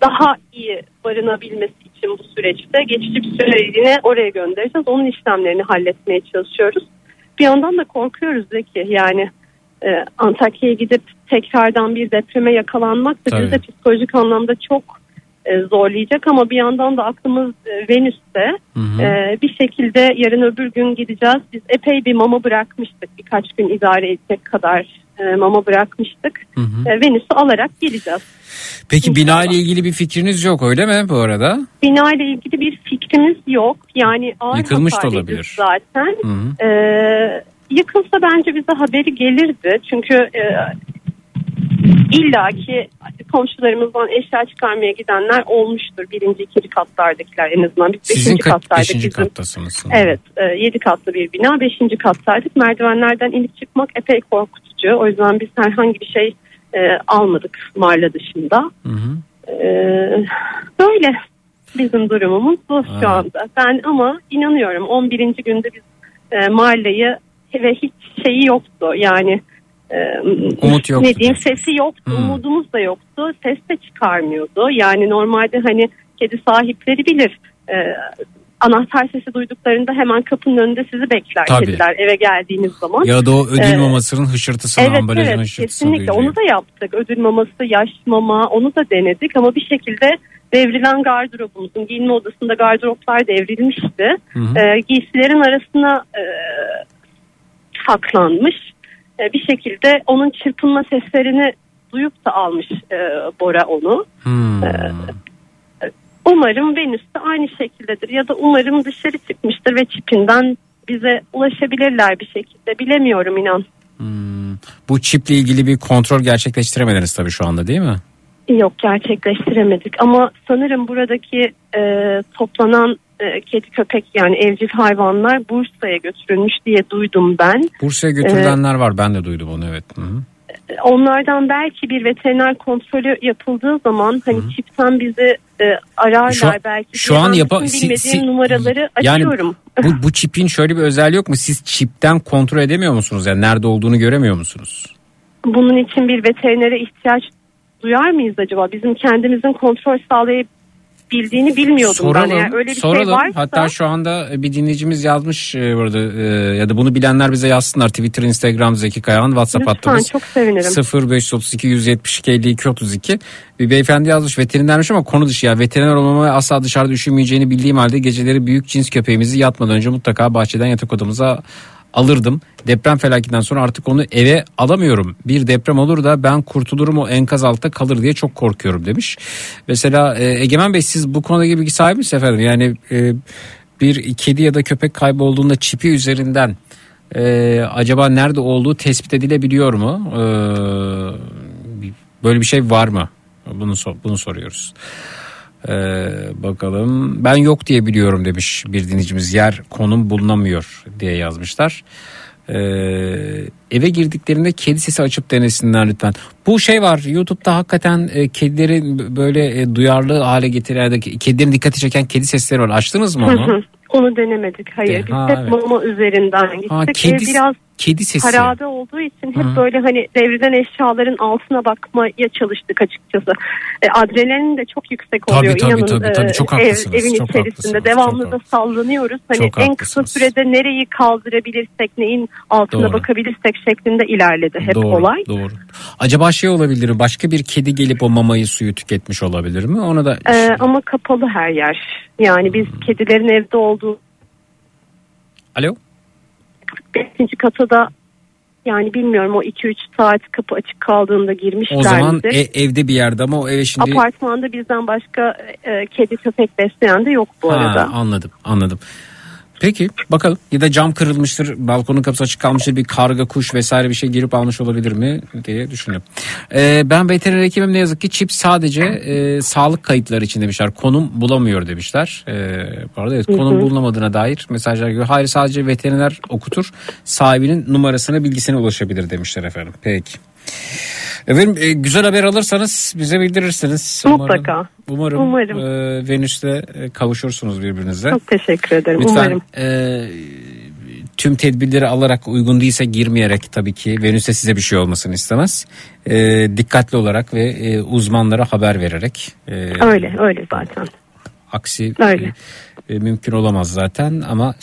Speaker 10: daha iyi barınabilmesi için bu süreçte geçici bir süreliğine oraya göndereceğiz. Onun işlemlerini halletmeye çalışıyoruz. Bir yandan da korkuyoruz Zeki. Yani e, Antakya'ya gidip tekrardan bir depreme yakalanmak da bizi de psikolojik anlamda çok e, zorlayacak ama bir yandan da aklımız e, Venüs'te.
Speaker 3: Hı hı.
Speaker 10: E, bir şekilde yarın öbür gün gideceğiz. Biz epey bir mama bırakmıştık. Birkaç gün idare edecek kadar e, mama bırakmıştık.
Speaker 3: Hı hı.
Speaker 10: E, Venüs'ü alarak geleceğiz.
Speaker 3: Peki bina ile ilgili bir fikriniz yok öyle mi bu arada?
Speaker 10: Bina ile ilgili bir fikrimiz yok. Yani ağır
Speaker 3: Yıkılmış da olabilir.
Speaker 10: Zaten.
Speaker 3: Hı hı.
Speaker 10: Ee, yıkılsa bence bize haberi gelirdi. Çünkü e, illaki komşularımızdan eşya çıkarmaya gidenler olmuştur. Birinci, ikinci katlardakiler en azından. Biz
Speaker 3: Sizin
Speaker 10: beşinci kattaydık.
Speaker 3: beşinci
Speaker 10: bizim.
Speaker 3: kattasınız?
Speaker 10: Evet, e, yedi katlı bir bina. Beşinci kattaydık. Merdivenlerden inip çıkmak epey korkutucu. O yüzden biz herhangi bir şey e, almadık Marla dışında.
Speaker 3: Hı hı.
Speaker 10: Ee, böyle bizim durumumuz bu
Speaker 3: Evet.
Speaker 10: şu anda. Ben ama inanıyorum 11. günde biz e, Marla'yı ve hiç şeyi yoktu yani e,
Speaker 3: Umut yoktu
Speaker 10: ne diyeyim sesi yoktu
Speaker 3: Hmm.
Speaker 10: umudumuz da yoktu ses de çıkarmıyordu yani normalde hani kedi sahipleri bilir E, anahtar sesi duyduklarında hemen kapının önünde sizi bekler
Speaker 3: Tabii.
Speaker 10: kediler eve geldiğiniz zaman.
Speaker 3: Ya da o ödül
Speaker 10: Ee,
Speaker 3: mamasının hışırtısını,
Speaker 10: Evet
Speaker 3: ambalajın
Speaker 10: evet
Speaker 3: hışırtısını
Speaker 10: kesinlikle
Speaker 3: duyuyor.
Speaker 10: onu da yaptık. Ödül maması, yaş mama onu da denedik ama bir şekilde devrilen gardırobumuzun giyinme odasında gardıroplar devrilmişti.
Speaker 3: Hı hı.
Speaker 10: Ee, giysilerin arasına e, saklanmış. Ee, bir şekilde onun çırpınma seslerini duyup da almış e, Bora onu.
Speaker 3: Hmm.
Speaker 10: Umarım Venüs de aynı şekildedir ya da umarım dışarı çıkmıştır ve çipinden bize ulaşabilirler bir şekilde. Bilemiyorum inan.
Speaker 3: Hmm. Bu çiple ilgili bir kontrol gerçekleştiremediniz tabii şu anda değil mi?
Speaker 10: Yok gerçekleştiremedik ama sanırım buradaki e, toplanan e, kedi köpek yani evcil hayvanlar Bursa'ya götürülmüş diye duydum ben.
Speaker 3: Bursa'ya götürülenler var ben de duydum onu evet. Hı hı.
Speaker 10: E, Onlardan belki bir veteriner kontrolü yapıldığı zaman hani çipten bizi e, ararlar
Speaker 3: Şu an-
Speaker 10: belki.
Speaker 3: şu an yapa-
Speaker 10: bütün
Speaker 3: si-
Speaker 10: bilmediğim
Speaker 3: si-
Speaker 10: numaraları
Speaker 3: yani
Speaker 10: açıyorum.
Speaker 3: Bu, bu çipin şöyle bir özelliği yok mu? Siz çipten kontrol edemiyor musunuz? Yani nerede olduğunu göremiyor musunuz?
Speaker 10: Bunun için bir veterinere ihtiyaç duyar mıyız acaba? Bizim kendimizin kontrol bildiğini bilmiyordum
Speaker 3: Soralım,
Speaker 10: ben. Yani öyle bir
Speaker 3: soralım.
Speaker 10: şey varsa
Speaker 3: Hatta şu anda bir dinleyicimiz yazmış e, burada e, ya da bunu bilenler bize yazsınlar. Twitter, Instagram Zeki Kayahan, WhatsApp
Speaker 10: lütfen
Speaker 3: hattımız.
Speaker 10: çok sevinirim.
Speaker 3: 0532 172 52 32 bir beyefendi yazmış veterinermiş ama konu dışı ya veteriner olmama asla dışarıda üşümeyeceğini bildiğim halde geceleri büyük cins köpeğimizi yatmadan önce mutlaka bahçeden yatak odamıza alırdım. Deprem felaketinden sonra artık onu eve alamıyorum. Bir deprem olur da ben kurtulurum o enkaz altta kalır diye çok korkuyorum demiş. Mesela e, Egemen Bey siz bu konuda bilgi sahibi misiniz efendim? Yani e, bir kedi ya da köpek kaybolduğunda çipi üzerinden e, acaba nerede olduğu tespit edilebiliyor mu? E, böyle bir şey var mı? Bunu bunu soruyoruz. Ee, bakalım ben yok diye biliyorum demiş bir dinleyicimiz yer konum bulunamıyor diye yazmışlar. Ee, eve girdiklerinde kedi sesi açıp denesinler lütfen. Bu şey var YouTube'da hakikaten e, kedileri böyle e, duyarlı hale getiren kedilerin dikkati çeken kedi sesleri var. Açtınız mı onu?
Speaker 10: hı. Onu denemedik. Hayır. Biz
Speaker 3: Ha,
Speaker 10: hep
Speaker 3: evet.
Speaker 10: mama üzerinden gittik.
Speaker 3: Ha,
Speaker 10: Ev
Speaker 3: kedi,
Speaker 10: biraz
Speaker 3: kedi sesi.
Speaker 10: harabe olduğu için hep
Speaker 3: Hı.
Speaker 10: böyle hani devrilen eşyaların altına bakmaya çalıştık açıkçası. E, adrenalin de çok yüksek
Speaker 3: Tabii,
Speaker 10: oluyor.
Speaker 3: tabii,
Speaker 10: İnanın,
Speaker 3: tabii, tabii. Çok
Speaker 10: ev-
Speaker 3: haklısınız,
Speaker 10: evin
Speaker 3: çok
Speaker 10: içerisinde
Speaker 3: haklısınız,
Speaker 10: devamlı
Speaker 3: çok
Speaker 10: da sallanıyoruz. Hani
Speaker 3: Çok
Speaker 10: en kısa sürede nereyi kaldırabilirsek, neyin altına
Speaker 3: Doğru.
Speaker 10: bakabilirsek şeklinde ilerledi hep
Speaker 3: doğru,
Speaker 10: olay.
Speaker 3: Doğru. Acaba şey olabilir mi? Başka bir kedi gelip o mamayı suyu tüketmiş olabilir mi? Ona da
Speaker 10: E, ama kapalı her yer. Yani biz
Speaker 3: Hmm.
Speaker 10: kedilerin evde olduğu
Speaker 3: Alo?
Speaker 10: Beşinci kata da yani bilmiyorum o 2-3 saat kapı açık kaldığında girmişler
Speaker 3: O zaman e- evde bir yerde ama o eve şimdi
Speaker 10: Apartmanda bizden başka e, kedi köpek besleyen de yok bu
Speaker 3: Ha,
Speaker 10: arada.
Speaker 3: anladım anladım. Peki bakalım ya da cam kırılmıştır balkonun kapısı açık kalmıştır bir karga kuş vesaire bir şey girip almış olabilir mi diye düşündüm. Ee, ben veteriner hekimim ne yazık ki çip sadece e, sağlık kayıtları için demişler konum bulamıyor demişler. Ee, bu arada evet konum bulunamadığına dair mesajlar geliyor. Hayır sadece veteriner okutur sahibinin numarasına bilgisine ulaşabilir demişler efendim. Peki. Efendim e, güzel haber alırsanız bize bildirirsiniz.
Speaker 10: Mutlaka.
Speaker 3: Umarım,
Speaker 10: Umarım.
Speaker 3: e, Venüs'te e, kavuşursunuz birbirinize.
Speaker 10: Çok teşekkür ederim.
Speaker 3: Lütfen
Speaker 10: Umarım.
Speaker 3: e, tüm tedbirleri alarak uygun değilse girmeyerek tabii ki Venüs'te size bir şey olmasını istemez. E, dikkatli olarak ve e, uzmanlara haber vererek. e,
Speaker 10: Öyle öyle zaten.
Speaker 3: Aksi
Speaker 10: Öyle.
Speaker 3: e, e, mümkün olamaz zaten ama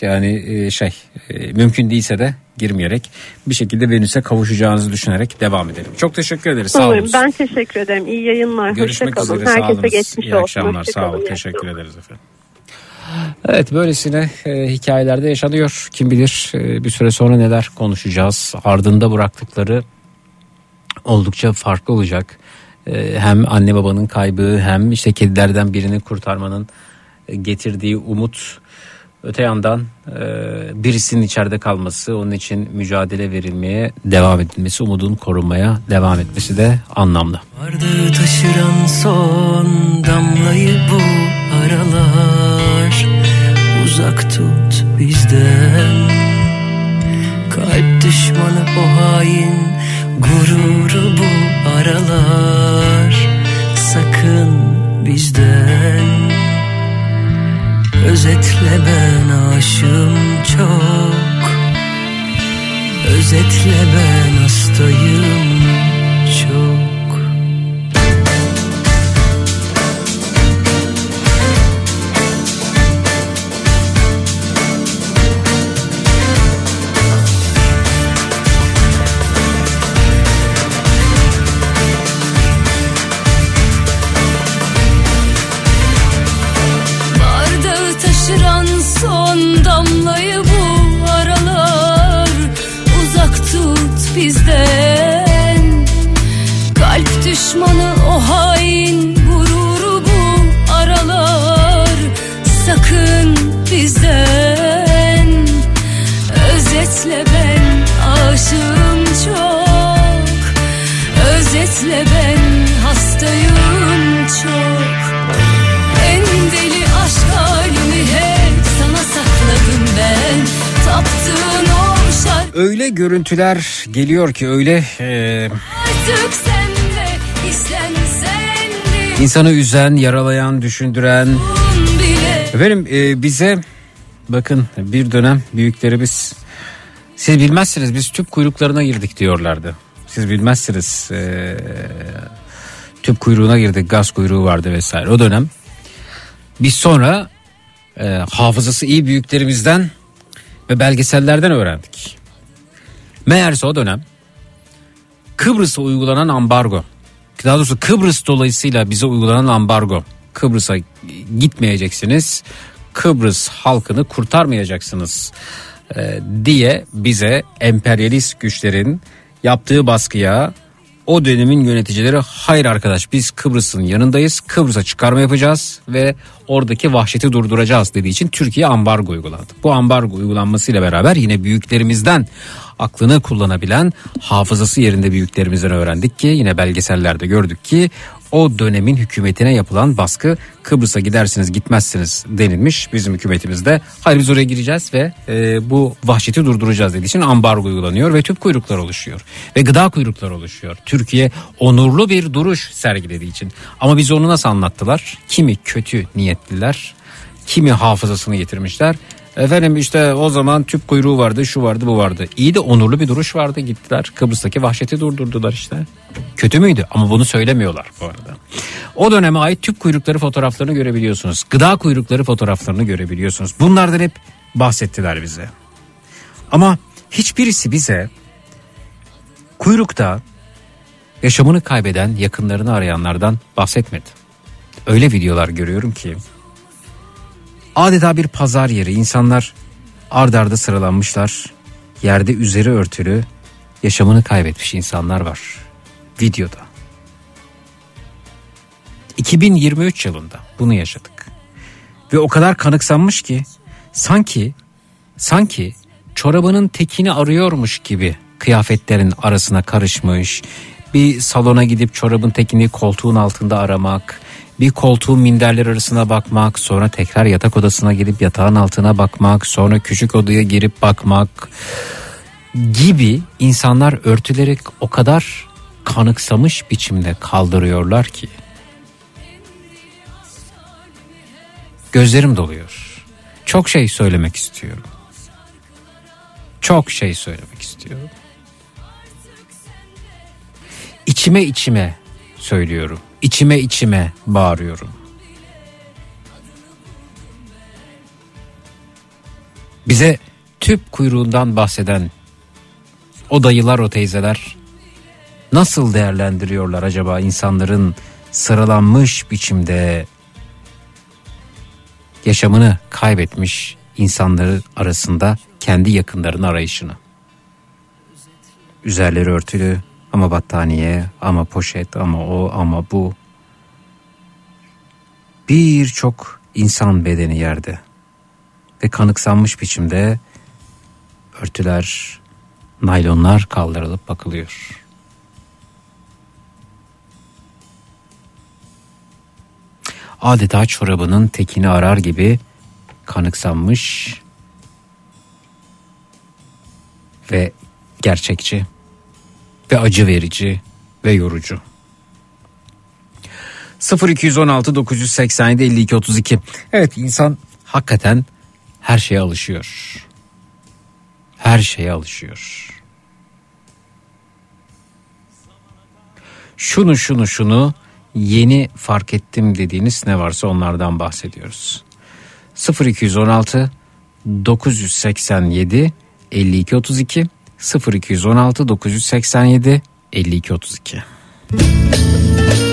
Speaker 3: yani e, şey e, mümkün değilse de girmeyerek bir şekilde Venüs'e kavuşacağınızı düşünerek devam edelim. Çok teşekkür ederiz. Sağ olun.
Speaker 10: Ben teşekkür ederim. İyi yayınlar.
Speaker 3: Görüşmek
Speaker 10: Hoşça kalın.
Speaker 3: üzere. Sağ
Speaker 10: Herkese geçmiş
Speaker 3: İyi
Speaker 10: olsun.
Speaker 3: akşamlar.
Speaker 10: Hoşça
Speaker 3: Sağ
Speaker 10: kalın.
Speaker 3: olun. Teşekkür ederiz efendim. Evet böylesine e, hikayelerde yaşanıyor. Kim bilir e, bir süre sonra neler konuşacağız. Ardında bıraktıkları oldukça farklı olacak. E, hem anne babanın kaybı hem işte kedilerden birini kurtarmanın e, getirdiği umut. Öte yandan e, birisinin içeride kalması, onun için mücadele verilmeye devam edilmesi, umudun korunmaya devam etmesi de anlamlı.
Speaker 4: Vardı taşıran son damlayı bu aralar Uzak tut bizden Kalp düşmanı o hain Gururu bu aralar Sakın bizden. Özetle ben aşığım çok. Özetle ben hastayım çok
Speaker 3: Öyle görüntüler geliyor ki öyle e, insanı üzen, yaralayan, düşündüren. Efendim e, bize bakın bir dönem büyüklerimiz siz bilmezsiniz biz tüp kuyruklarına girdik diyorlardı. Siz bilmezsiniz e, tüp kuyruğuna girdik gaz kuyruğu vardı vesaire o dönem. Biz sonra e, hafızası iyi büyüklerimizden ve belgesellerden öğrendik. Meğerse o dönem Kıbrıs'a uygulanan ambargo, daha doğrusu Kıbrıs dolayısıyla bize uygulanan ambargo, Kıbrıs'a gitmeyeceksiniz, Kıbrıs halkını kurtarmayacaksınız e, diye bize emperyalist güçlerin yaptığı baskıya o dönemin yöneticileri hayır arkadaş biz Kıbrıs'ın yanındayız Kıbrıs'a çıkarma yapacağız ve oradaki vahşeti durduracağız dediği için Türkiye ambargo uyguladı. Bu ambargo uygulanmasıyla beraber yine büyüklerimizden aklını kullanabilen hafızası yerinde büyüklerimizden öğrendik ki yine belgesellerde gördük ki o dönemin hükümetine yapılan baskı Kıbrıs'a gidersiniz gitmezsiniz denilmiş. Bizim hükümetimizde hayır biz oraya gireceğiz ve e, bu vahşeti durduracağız dediği için ambargo uygulanıyor ve tüp kuyruklar oluşuyor. Ve gıda kuyrukları oluşuyor. Türkiye onurlu bir duruş sergilediği için. Ama biz onu nasıl anlattılar? Kimi kötü niyetliler, kimi hafızasını getirmişler. Efendim işte o zaman tüp kuyruğu vardı, şu vardı, bu vardı. İyi de onurlu bir duruş vardı gittiler. Kıbrıs'taki vahşeti durdurdular işte. Kötü müydü? Ama bunu söylemiyorlar bu arada. O döneme ait tüp kuyrukları fotoğraflarını görebiliyorsunuz. Gıda kuyrukları fotoğraflarını görebiliyorsunuz. Bunlardan hep bahsettiler bize. Ama hiçbirisi bize kuyrukta yaşamını kaybeden yakınlarını arayanlardan bahsetmedi. Öyle videolar görüyorum ki adeta bir pazar yeri insanlar ard arda sıralanmışlar yerde üzeri örtülü yaşamını kaybetmiş insanlar var videoda. 2023 yılında bunu yaşadık. Ve o kadar kanıksanmış ki sanki sanki çorabının tekini arıyormuş gibi kıyafetlerin arasına karışmış. Bir salona gidip çorabın tekini koltuğun altında aramak, bir koltuğun minderler arasına bakmak, sonra tekrar yatak odasına gidip yatağın altına bakmak, sonra küçük odaya girip bakmak gibi insanlar örtülerek o kadar kanıksamış biçimde kaldırıyorlar ki gözlerim doluyor. Çok şey söylemek istiyorum. Çok şey söylemek istiyorum. İçime içime söylüyorum. İçime içime bağırıyorum. Bize tüp kuyruğundan bahseden o dayılar o teyzeler nasıl değerlendiriyorlar acaba insanların sıralanmış biçimde yaşamını kaybetmiş insanları arasında kendi yakınlarının arayışını. Üzerleri örtülü ama battaniye ama poşet ama o ama bu. Birçok insan bedeni yerde ve kanıksanmış biçimde örtüler, naylonlar kaldırılıp bakılıyor. Adeta çorabının tekini arar gibi kanıksanmış ve gerçekçi ve acı verici ve yorucu. 0216 987 52 32. Evet insan hakikaten her şeye alışıyor. Her şeye alışıyor. Şunu şunu şunu yeni fark ettim dediğiniz ne varsa onlardan bahsediyoruz. 0216 987 52 32 0216 987 52 32.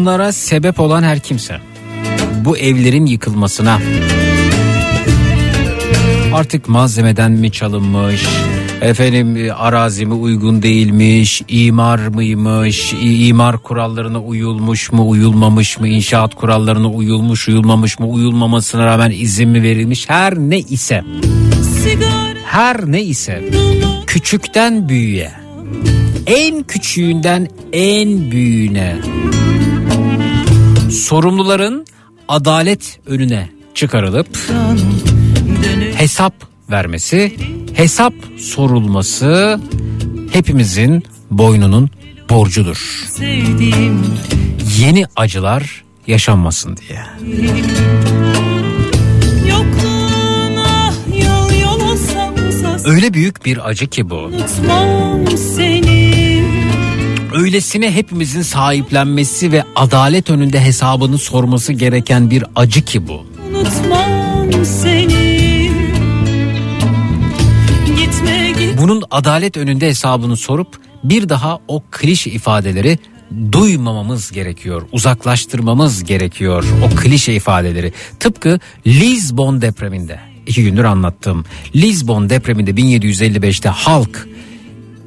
Speaker 3: Bunlara sebep olan her kimse. Bu evlerin yıkılmasına. Artık malzemeden mi çalınmış? Efendim arazi mi uygun değilmiş? İmar mıymış? İmar kurallarına uyulmuş mu uyulmamış mı? İnşaat kurallarına uyulmuş uyulmamış mı? Uyulmamasına rağmen izin mi verilmiş? Her ne ise. Her ne ise. Küçükten büyüğe. En küçüğünden en büyüğüne sorumluların adalet önüne çıkarılıp hesap vermesi, hesap sorulması hepimizin boynunun borcudur. Yeni acılar yaşanmasın diye. Öyle büyük bir acı ki bu.
Speaker 6: Unutmam seni
Speaker 3: Öylesine hepimizin sahiplenmesi ve adalet önünde hesabını sorması gereken bir acı ki bu.
Speaker 6: Unutmam seni Gitme git
Speaker 3: Bunun adalet önünde hesabını sorup bir daha o klişe ifadeleri duymamamız gerekiyor. Uzaklaştırmamız gerekiyor o klişe ifadeleri. Tıpkı Lisbon depreminde. iki gündür anlattım. Lisbon depreminde 1755'te halk,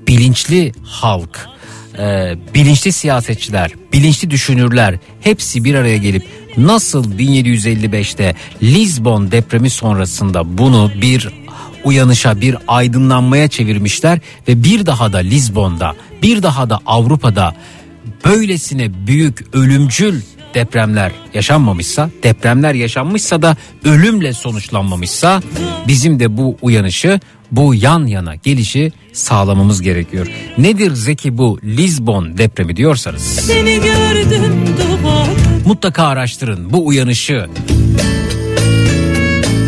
Speaker 3: bilinçli halk, e, bilinçli siyasetçiler, bilinçli düşünürler hepsi bir araya gelip nasıl 1755'te Lisbon depremi sonrasında bunu bir uyanışa, bir aydınlanmaya çevirmişler ve bir daha da Lisbon'da, bir daha da Avrupa'da böylesine büyük ölümcül depremler yaşanmamışsa, depremler yaşanmışsa da ölümle sonuçlanmamışsa bizim de bu uyanışı, bu yan yana gelişi sağlamamız gerekiyor. Nedir Zeki bu Lisbon depremi diyorsanız
Speaker 6: Seni gördüm duvar
Speaker 3: mutlaka araştırın bu uyanışı.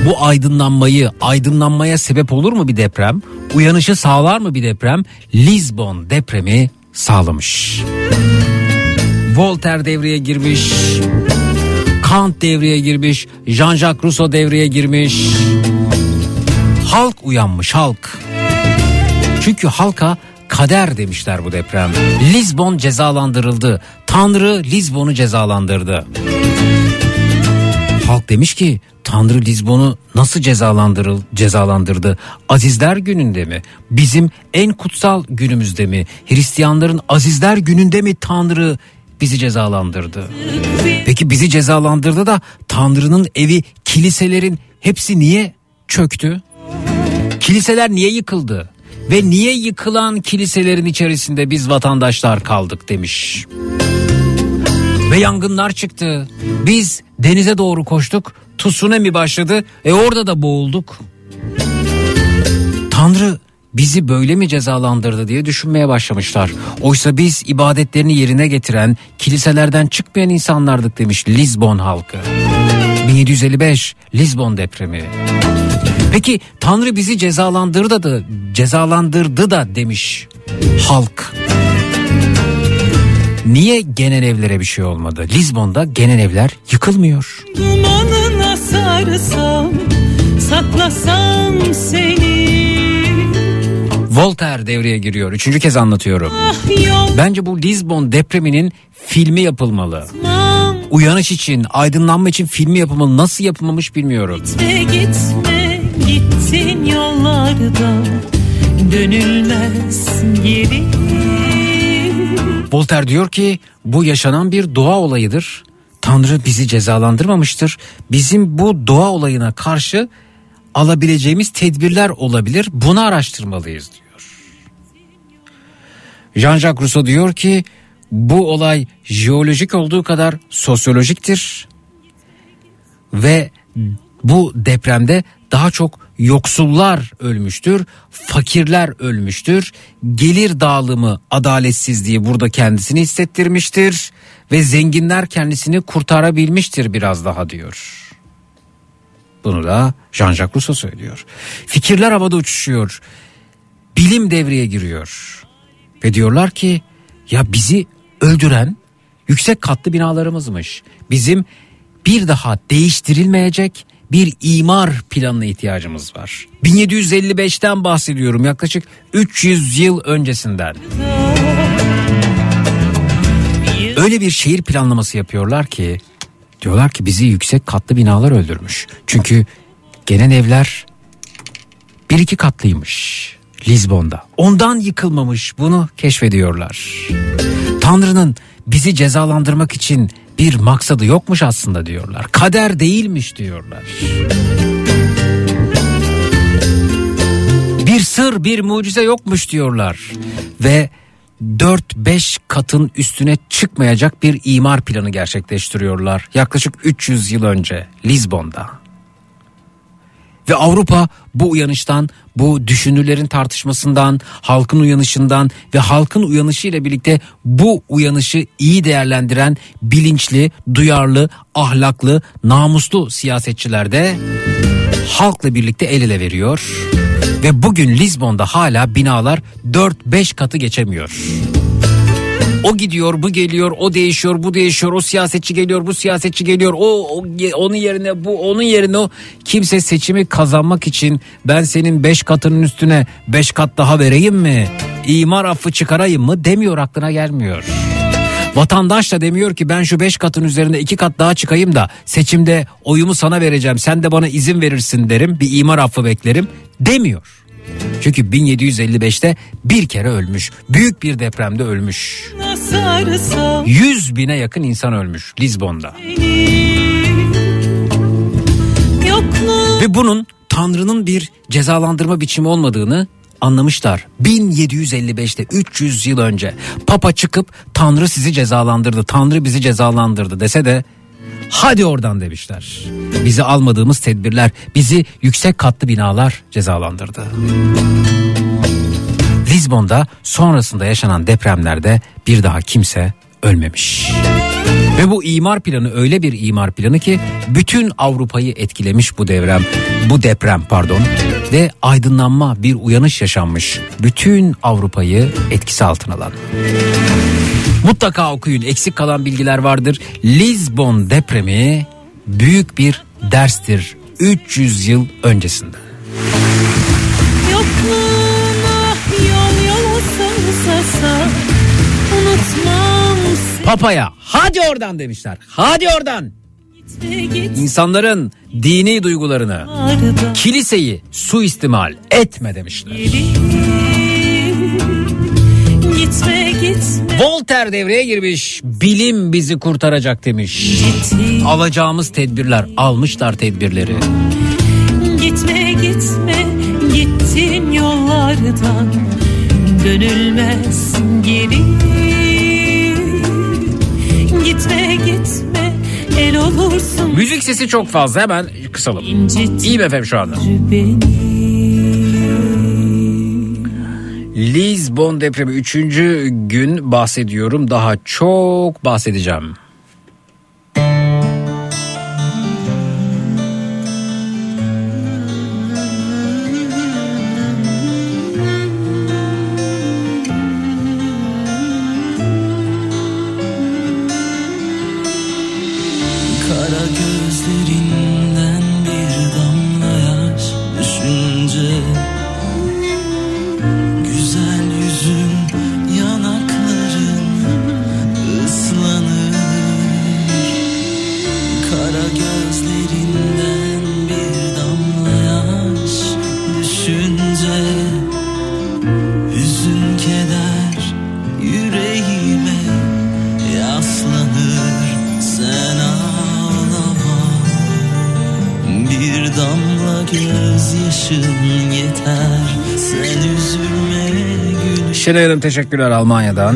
Speaker 3: Bu aydınlanmayı, aydınlanmaya sebep olur mu bir deprem? Uyanışı sağlar mı bir deprem? Lisbon depremi sağlamış. Voltaire devreye girmiş. Kant devreye girmiş. Jean-Jacques Rousseau devreye girmiş. Halk uyanmış halk. Çünkü halka kader demişler bu deprem. Lisbon cezalandırıldı. Tanrı Lisbon'u cezalandırdı. Halk demiş ki Tanrı Lisbon'u nasıl cezalandırıl cezalandırdı? Azizler gününde mi? Bizim en kutsal günümüzde mi? Hristiyanların Azizler gününde mi Tanrı bizi cezalandırdı? Peki bizi cezalandırdı da Tanrı'nın evi, kiliselerin hepsi niye çöktü? Kiliseler niye yıkıldı? Ve niye yıkılan kiliselerin içerisinde biz vatandaşlar kaldık demiş. Ve yangınlar çıktı. Biz denize doğru koştuk. Tsunami başladı. E orada da boğulduk. Tanrı bizi böyle mi cezalandırdı diye düşünmeye başlamışlar. Oysa biz ibadetlerini yerine getiren, kiliselerden çıkmayan insanlardık demiş Lisbon halkı. 1755 Lisbon depremi. Peki Tanrı bizi cezalandırdı da cezalandırdı da demiş halk. Niye genel evlere bir şey olmadı? Lisbon'da genel evler yıkılmıyor.
Speaker 6: Dumanına sarsam Saklasam seni
Speaker 3: Voltaire devreye giriyor. Üçüncü kez anlatıyorum. Bence bu Lisbon depreminin filmi yapılmalı. Uyanış için, aydınlanma için filmi yapılmalı. Nasıl yapılmamış bilmiyorum.
Speaker 6: Gitme gitme Gittin yollarda Dönülmez geri
Speaker 3: Voltaire diyor ki bu yaşanan bir doğa olayıdır. Tanrı bizi cezalandırmamıştır. Bizim bu doğa olayına karşı alabileceğimiz tedbirler olabilir. Bunu araştırmalıyız diyor. Jean-Jacques Rousseau diyor ki bu olay jeolojik olduğu kadar sosyolojiktir. Ve bu depremde daha çok yoksullar ölmüştür, fakirler ölmüştür. Gelir dağılımı adaletsizliği burada kendisini hissettirmiştir ve zenginler kendisini kurtarabilmiştir biraz daha diyor. Bunu da Jean-Jacques Rousseau söylüyor. Fikirler havada uçuşuyor. Bilim devreye giriyor. Ve diyorlar ki ya bizi öldüren yüksek katlı binalarımızmış. Bizim bir daha değiştirilmeyecek bir imar planına ihtiyacımız var. 1755'ten bahsediyorum yaklaşık 300 yıl öncesinden. Öyle bir şehir planlaması yapıyorlar ki diyorlar ki bizi yüksek katlı binalar öldürmüş. Çünkü genel evler bir iki katlıymış Lizbon'da. Ondan yıkılmamış bunu keşfediyorlar. Tanrı'nın bizi cezalandırmak için bir maksadı yokmuş aslında diyorlar. Kader değilmiş diyorlar. Bir sır, bir mucize yokmuş diyorlar. Ve 4-5 katın üstüne çıkmayacak bir imar planı gerçekleştiriyorlar. Yaklaşık 300 yıl önce Lizbon'da. Ve Avrupa bu uyanıştan, bu düşünürlerin tartışmasından, halkın uyanışından ve halkın uyanışıyla birlikte bu uyanışı iyi değerlendiren bilinçli, duyarlı, ahlaklı, namuslu siyasetçiler de halkla birlikte el ele veriyor. Ve bugün Lizbon'da hala binalar 4-5 katı geçemiyor. O gidiyor, bu geliyor, o değişiyor, bu değişiyor, o siyasetçi geliyor, bu siyasetçi geliyor, o, o onun yerine bu, onun yerine o. Kimse seçimi kazanmak için ben senin 5 katının üstüne 5 kat daha vereyim mi? İmar affı çıkarayım mı demiyor aklına gelmiyor. Vatandaş da demiyor ki ben şu 5 katın üzerinde 2 kat daha çıkayım da seçimde oyumu sana vereceğim sen de bana izin verirsin derim bir imar affı beklerim demiyor. Çünkü 1755'te bir kere ölmüş. Büyük bir depremde ölmüş.
Speaker 6: Sarsam
Speaker 3: 100 bine yakın insan ölmüş Lizbon'da. Ve bunun Tanrı'nın bir cezalandırma biçimi olmadığını anlamışlar. 1755'te 300 yıl önce Papa çıkıp Tanrı sizi cezalandırdı, Tanrı bizi cezalandırdı dese de hadi oradan demişler. Bizi almadığımız tedbirler, bizi yüksek katlı binalar cezalandırdı. Lizbon'da sonrasında yaşanan depremlerde bir daha kimse ölmemiş. Ve bu imar planı öyle bir imar planı ki bütün Avrupa'yı etkilemiş bu deprem, bu deprem pardon ve aydınlanma bir uyanış yaşanmış. Bütün Avrupa'yı etkisi altına alan. Mutlaka okuyun eksik kalan bilgiler vardır. Lizbon depremi büyük bir derstir 300 yıl
Speaker 6: yokluğuna yol unutmam
Speaker 3: Papaya hadi oradan demişler. Hadi oradan. İnsanların dini duygularını, kiliseyi suistimal etme demişler.
Speaker 6: Gitme
Speaker 3: Voltaire devreye girmiş. Bilim bizi kurtaracak demiş.
Speaker 6: gitme
Speaker 3: Alacağımız tedbirler, almışlar tedbirleri.
Speaker 6: Gitme gitme gittin yollardan dönülmez geri Gitme gitme el olursun
Speaker 3: Müzik sesi çok fazla hemen kısalım.
Speaker 6: incit
Speaker 3: İyi mi efendim şu anda?
Speaker 6: beni
Speaker 3: Lizbon depremi 3. gün bahsediyorum. Daha çok bahsedeceğim. Şenay Hanım teşekkürler Almanya'dan.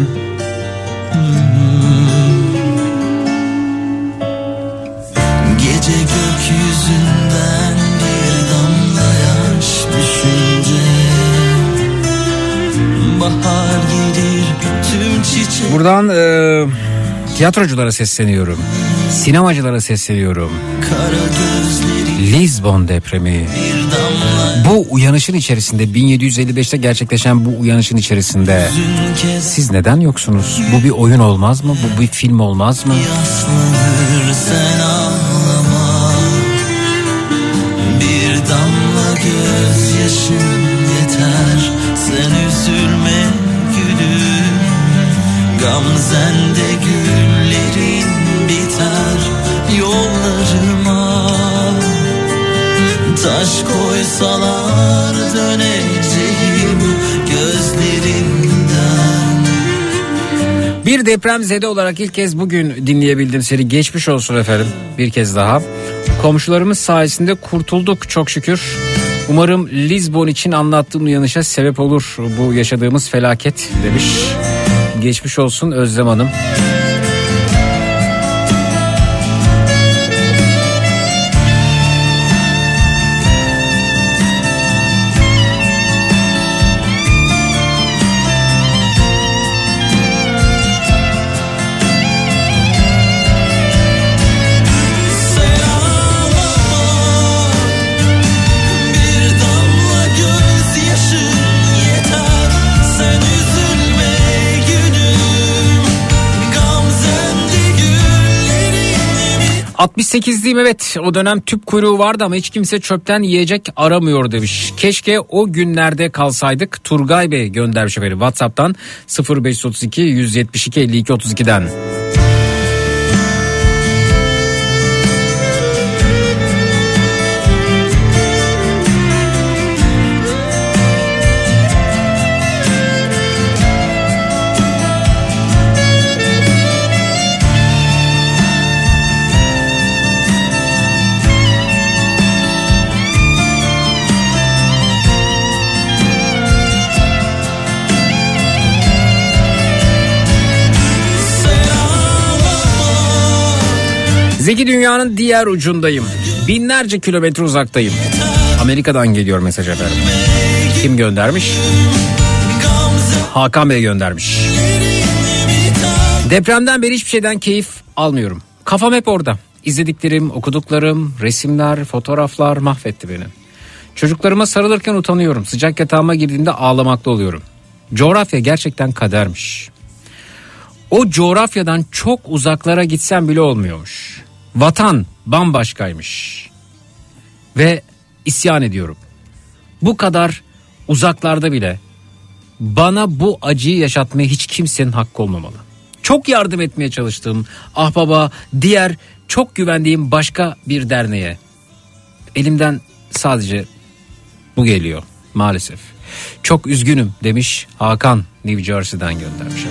Speaker 4: Gece gökyüzünden bir damla yaş düşünce Bahar gelir tüm çiçek
Speaker 3: Buradan e, tiyatroculara sesleniyorum. Sinemacılara sesleniyorum.
Speaker 4: Kara gözleri
Speaker 3: Lizbon depremi. Bu uyanışın içerisinde 1755'te gerçekleşen bu uyanışın içerisinde siz neden yoksunuz? Bu bir oyun olmaz mı? Bu bir film olmaz mı?
Speaker 4: Ağlama Bir damla gözyaşın yeter Sen üzülme gülüm Gamzende Taş koysalar döneceğim gözlerinden
Speaker 3: Bir depremzede olarak ilk kez bugün dinleyebildim seni. Geçmiş olsun efendim bir kez daha. Komşularımız sayesinde kurtulduk çok şükür. Umarım Lizbon için anlattığım uyanışa sebep olur bu yaşadığımız felaket demiş. Geçmiş olsun Özlem Hanım. 68'liyim evet o dönem tüp kuyruğu vardı ama hiç kimse çöpten yiyecek aramıyor demiş. Keşke o günlerde kalsaydık Turgay Bey göndermiş efendim Whatsapp'tan 0532 172 52 32'den. Zeki dünyanın diğer ucundayım. Binlerce kilometre uzaktayım. Amerika'dan geliyor mesaj efendim. Kim göndermiş? Hakan Bey göndermiş. Depremden beri hiçbir şeyden keyif almıyorum. Kafam hep orada. İzlediklerim, okuduklarım, resimler, fotoğraflar mahvetti beni. Çocuklarıma sarılırken utanıyorum. Sıcak yatağıma girdiğimde ağlamakta oluyorum. Coğrafya gerçekten kadermiş. O coğrafyadan çok uzaklara gitsem bile olmuyormuş. Vatan bambaşkaymış. Ve isyan ediyorum. Bu kadar uzaklarda bile bana bu acıyı yaşatmaya hiç kimsenin hakkı olmamalı. Çok yardım etmeye çalıştığım ahbaba diğer çok güvendiğim başka bir derneğe elimden sadece bu geliyor maalesef. Çok üzgünüm demiş Hakan New Jersey'den göndermiş.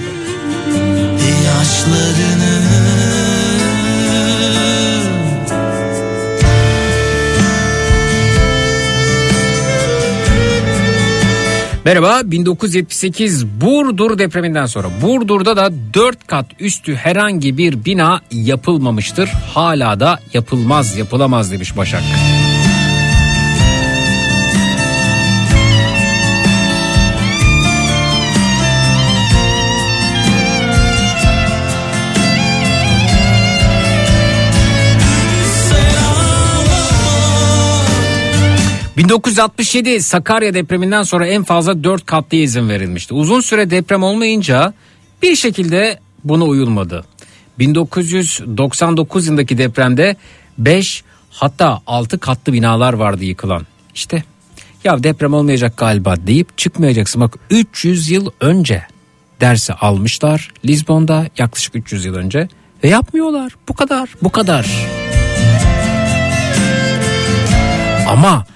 Speaker 9: Yaşlarını
Speaker 3: Merhaba 1978 Burdur depreminden sonra Burdur'da da 4 kat üstü herhangi bir bina yapılmamıştır. Hala da yapılmaz yapılamaz demiş Başak. ...1967 Sakarya depreminden sonra en fazla 4 katlı izin verilmişti. Uzun süre deprem olmayınca bir şekilde buna uyulmadı. 1999 yılındaki depremde 5 hatta 6 katlı binalar vardı yıkılan. İşte ya deprem olmayacak galiba deyip çıkmayacaksın. Bak 300 yıl önce dersi almışlar Lizbon'da yaklaşık 300 yıl önce ve yapmıyorlar. Bu kadar bu kadar. Ama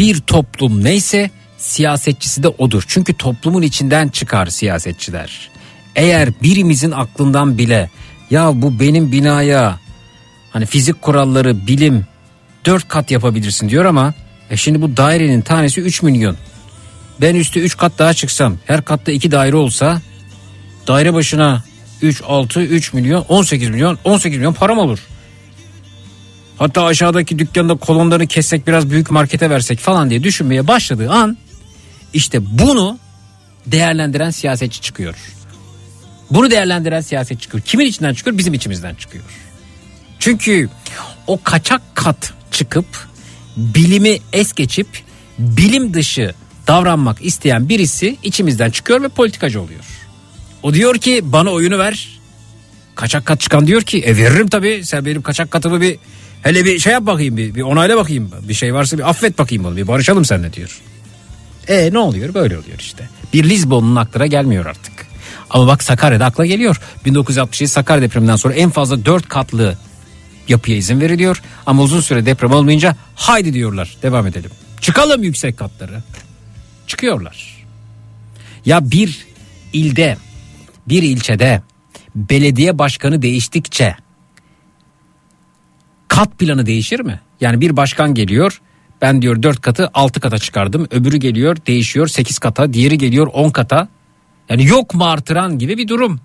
Speaker 3: bir toplum neyse siyasetçisi de odur. Çünkü toplumun içinden çıkar siyasetçiler. Eğer birimizin aklından bile ya bu benim binaya hani fizik kuralları bilim dört kat yapabilirsin diyor ama e şimdi bu dairenin tanesi 3 milyon. Ben üstü 3 kat daha çıksam her katta 2 daire olsa daire başına 3 6 3 milyon 18 milyon 18 milyon param olur. Hatta aşağıdaki dükkanda kolonları kessek biraz büyük markete versek falan diye düşünmeye başladığı an işte bunu değerlendiren siyasetçi çıkıyor. Bunu değerlendiren siyaset çıkıyor. Kimin içinden çıkıyor? Bizim içimizden çıkıyor. Çünkü o kaçak kat çıkıp bilimi es geçip bilim dışı davranmak isteyen birisi içimizden çıkıyor ve politikacı oluyor. O diyor ki bana oyunu ver. Kaçak kat çıkan diyor ki e veririm tabii sen benim kaçak katımı bir hele bir şey yap bakayım bir, bir onayla bakayım bir şey varsa bir affet bakayım bunu bir barışalım seninle diyor. E ne oluyor böyle oluyor işte. Bir Lizbon'un aklına gelmiyor artık. Ama bak Sakarya'da akla geliyor. 1967 Sakarya depreminden sonra en fazla 4 katlı yapıya izin veriliyor. Ama uzun süre deprem olmayınca haydi diyorlar devam edelim. Çıkalım yüksek katları. Çıkıyorlar. Ya bir ilde bir ilçede belediye başkanı değiştikçe kat planı değişir mi? Yani bir başkan geliyor ben diyor 4 katı 6 kata çıkardım. Öbürü geliyor değişiyor 8 kata diğeri geliyor 10 kata. Yani yok mu artıran gibi bir durum.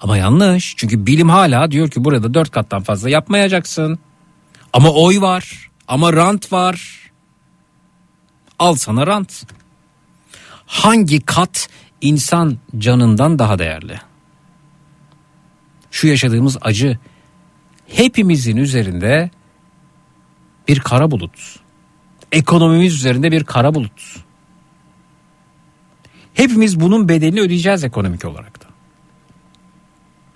Speaker 3: Ama yanlış. Çünkü bilim hala diyor ki burada dört kattan fazla yapmayacaksın. Ama oy var. Ama rant var. Al sana rant. Hangi kat insan canından daha değerli? Şu yaşadığımız acı hepimizin üzerinde bir kara bulut. Ekonomimiz üzerinde bir kara bulut. Hepimiz bunun bedelini ödeyeceğiz ekonomik olarak da.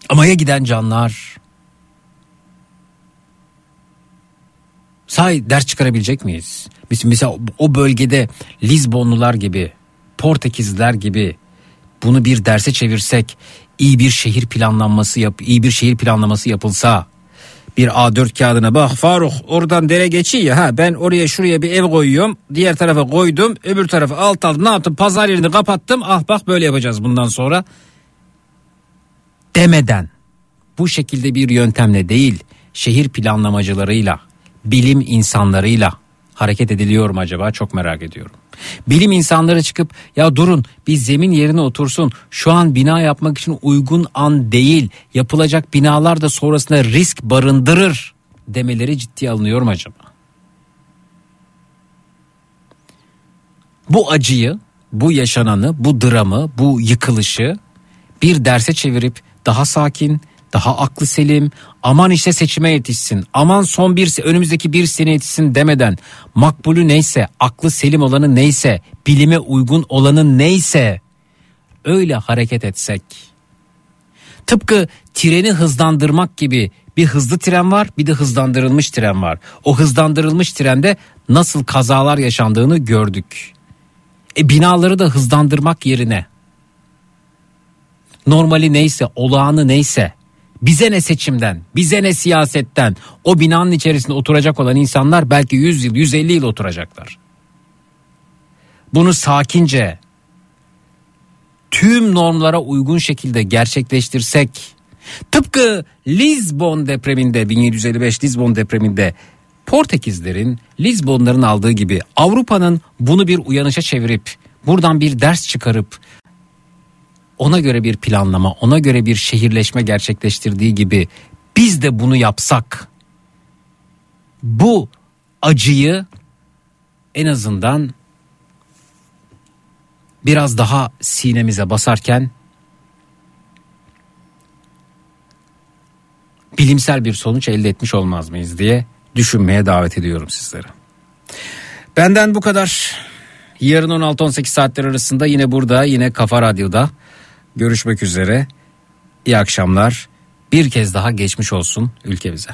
Speaker 3: Ama ya giden canlar? say ders çıkarabilecek miyiz? Biz mesela o bölgede Lizbonlular gibi, Portekizliler gibi bunu bir derse çevirsek, iyi bir şehir planlanması yap, iyi bir şehir planlaması yapılsa, bir A4 kağıdına bak Faruk oradan dere geçiyor ya ha ben oraya şuraya bir ev koyuyorum diğer tarafa koydum öbür tarafa alt aldım ne yaptım pazar yerini kapattım ah bak böyle yapacağız bundan sonra demeden. Bu şekilde bir yöntemle değil şehir planlamacılarıyla bilim insanlarıyla hareket ediliyor mu acaba çok merak ediyorum. Bilim insanları çıkıp ya durun bir zemin yerine otursun şu an bina yapmak için uygun an değil yapılacak binalar da sonrasında risk barındırır demeleri ciddiye alınıyor mu acaba? Bu acıyı, bu yaşananı, bu dramı, bu yıkılışı bir derse çevirip daha sakin, daha aklı selim, aman işte seçime yetişsin, aman son bir önümüzdeki bir sene yetişsin demeden makbulü neyse, aklı selim olanı neyse, bilime uygun olanı neyse öyle hareket etsek. Tıpkı treni hızlandırmak gibi bir hızlı tren var bir de hızlandırılmış tren var. O hızlandırılmış trende nasıl kazalar yaşandığını gördük. E binaları da hızlandırmak yerine normali neyse olağanı neyse bize ne seçimden, bize ne siyasetten o binanın içerisinde oturacak olan insanlar belki 100 yıl, 150 yıl oturacaklar. Bunu sakince tüm normlara uygun şekilde gerçekleştirsek tıpkı Lisbon depreminde 1755 Lisbon depreminde Portekizlerin Lisbonların aldığı gibi Avrupa'nın bunu bir uyanışa çevirip buradan bir ders çıkarıp ona göre bir planlama, ona göre bir şehirleşme gerçekleştirdiği gibi biz de bunu yapsak bu acıyı en azından biraz daha sinemize basarken bilimsel bir sonuç elde etmiş olmaz mıyız diye düşünmeye davet ediyorum sizleri. Benden bu kadar. Yarın 16-18 saatler arasında yine burada yine Kafa Radyo'da görüşmek üzere. İyi akşamlar. Bir kez daha geçmiş olsun ülkemize.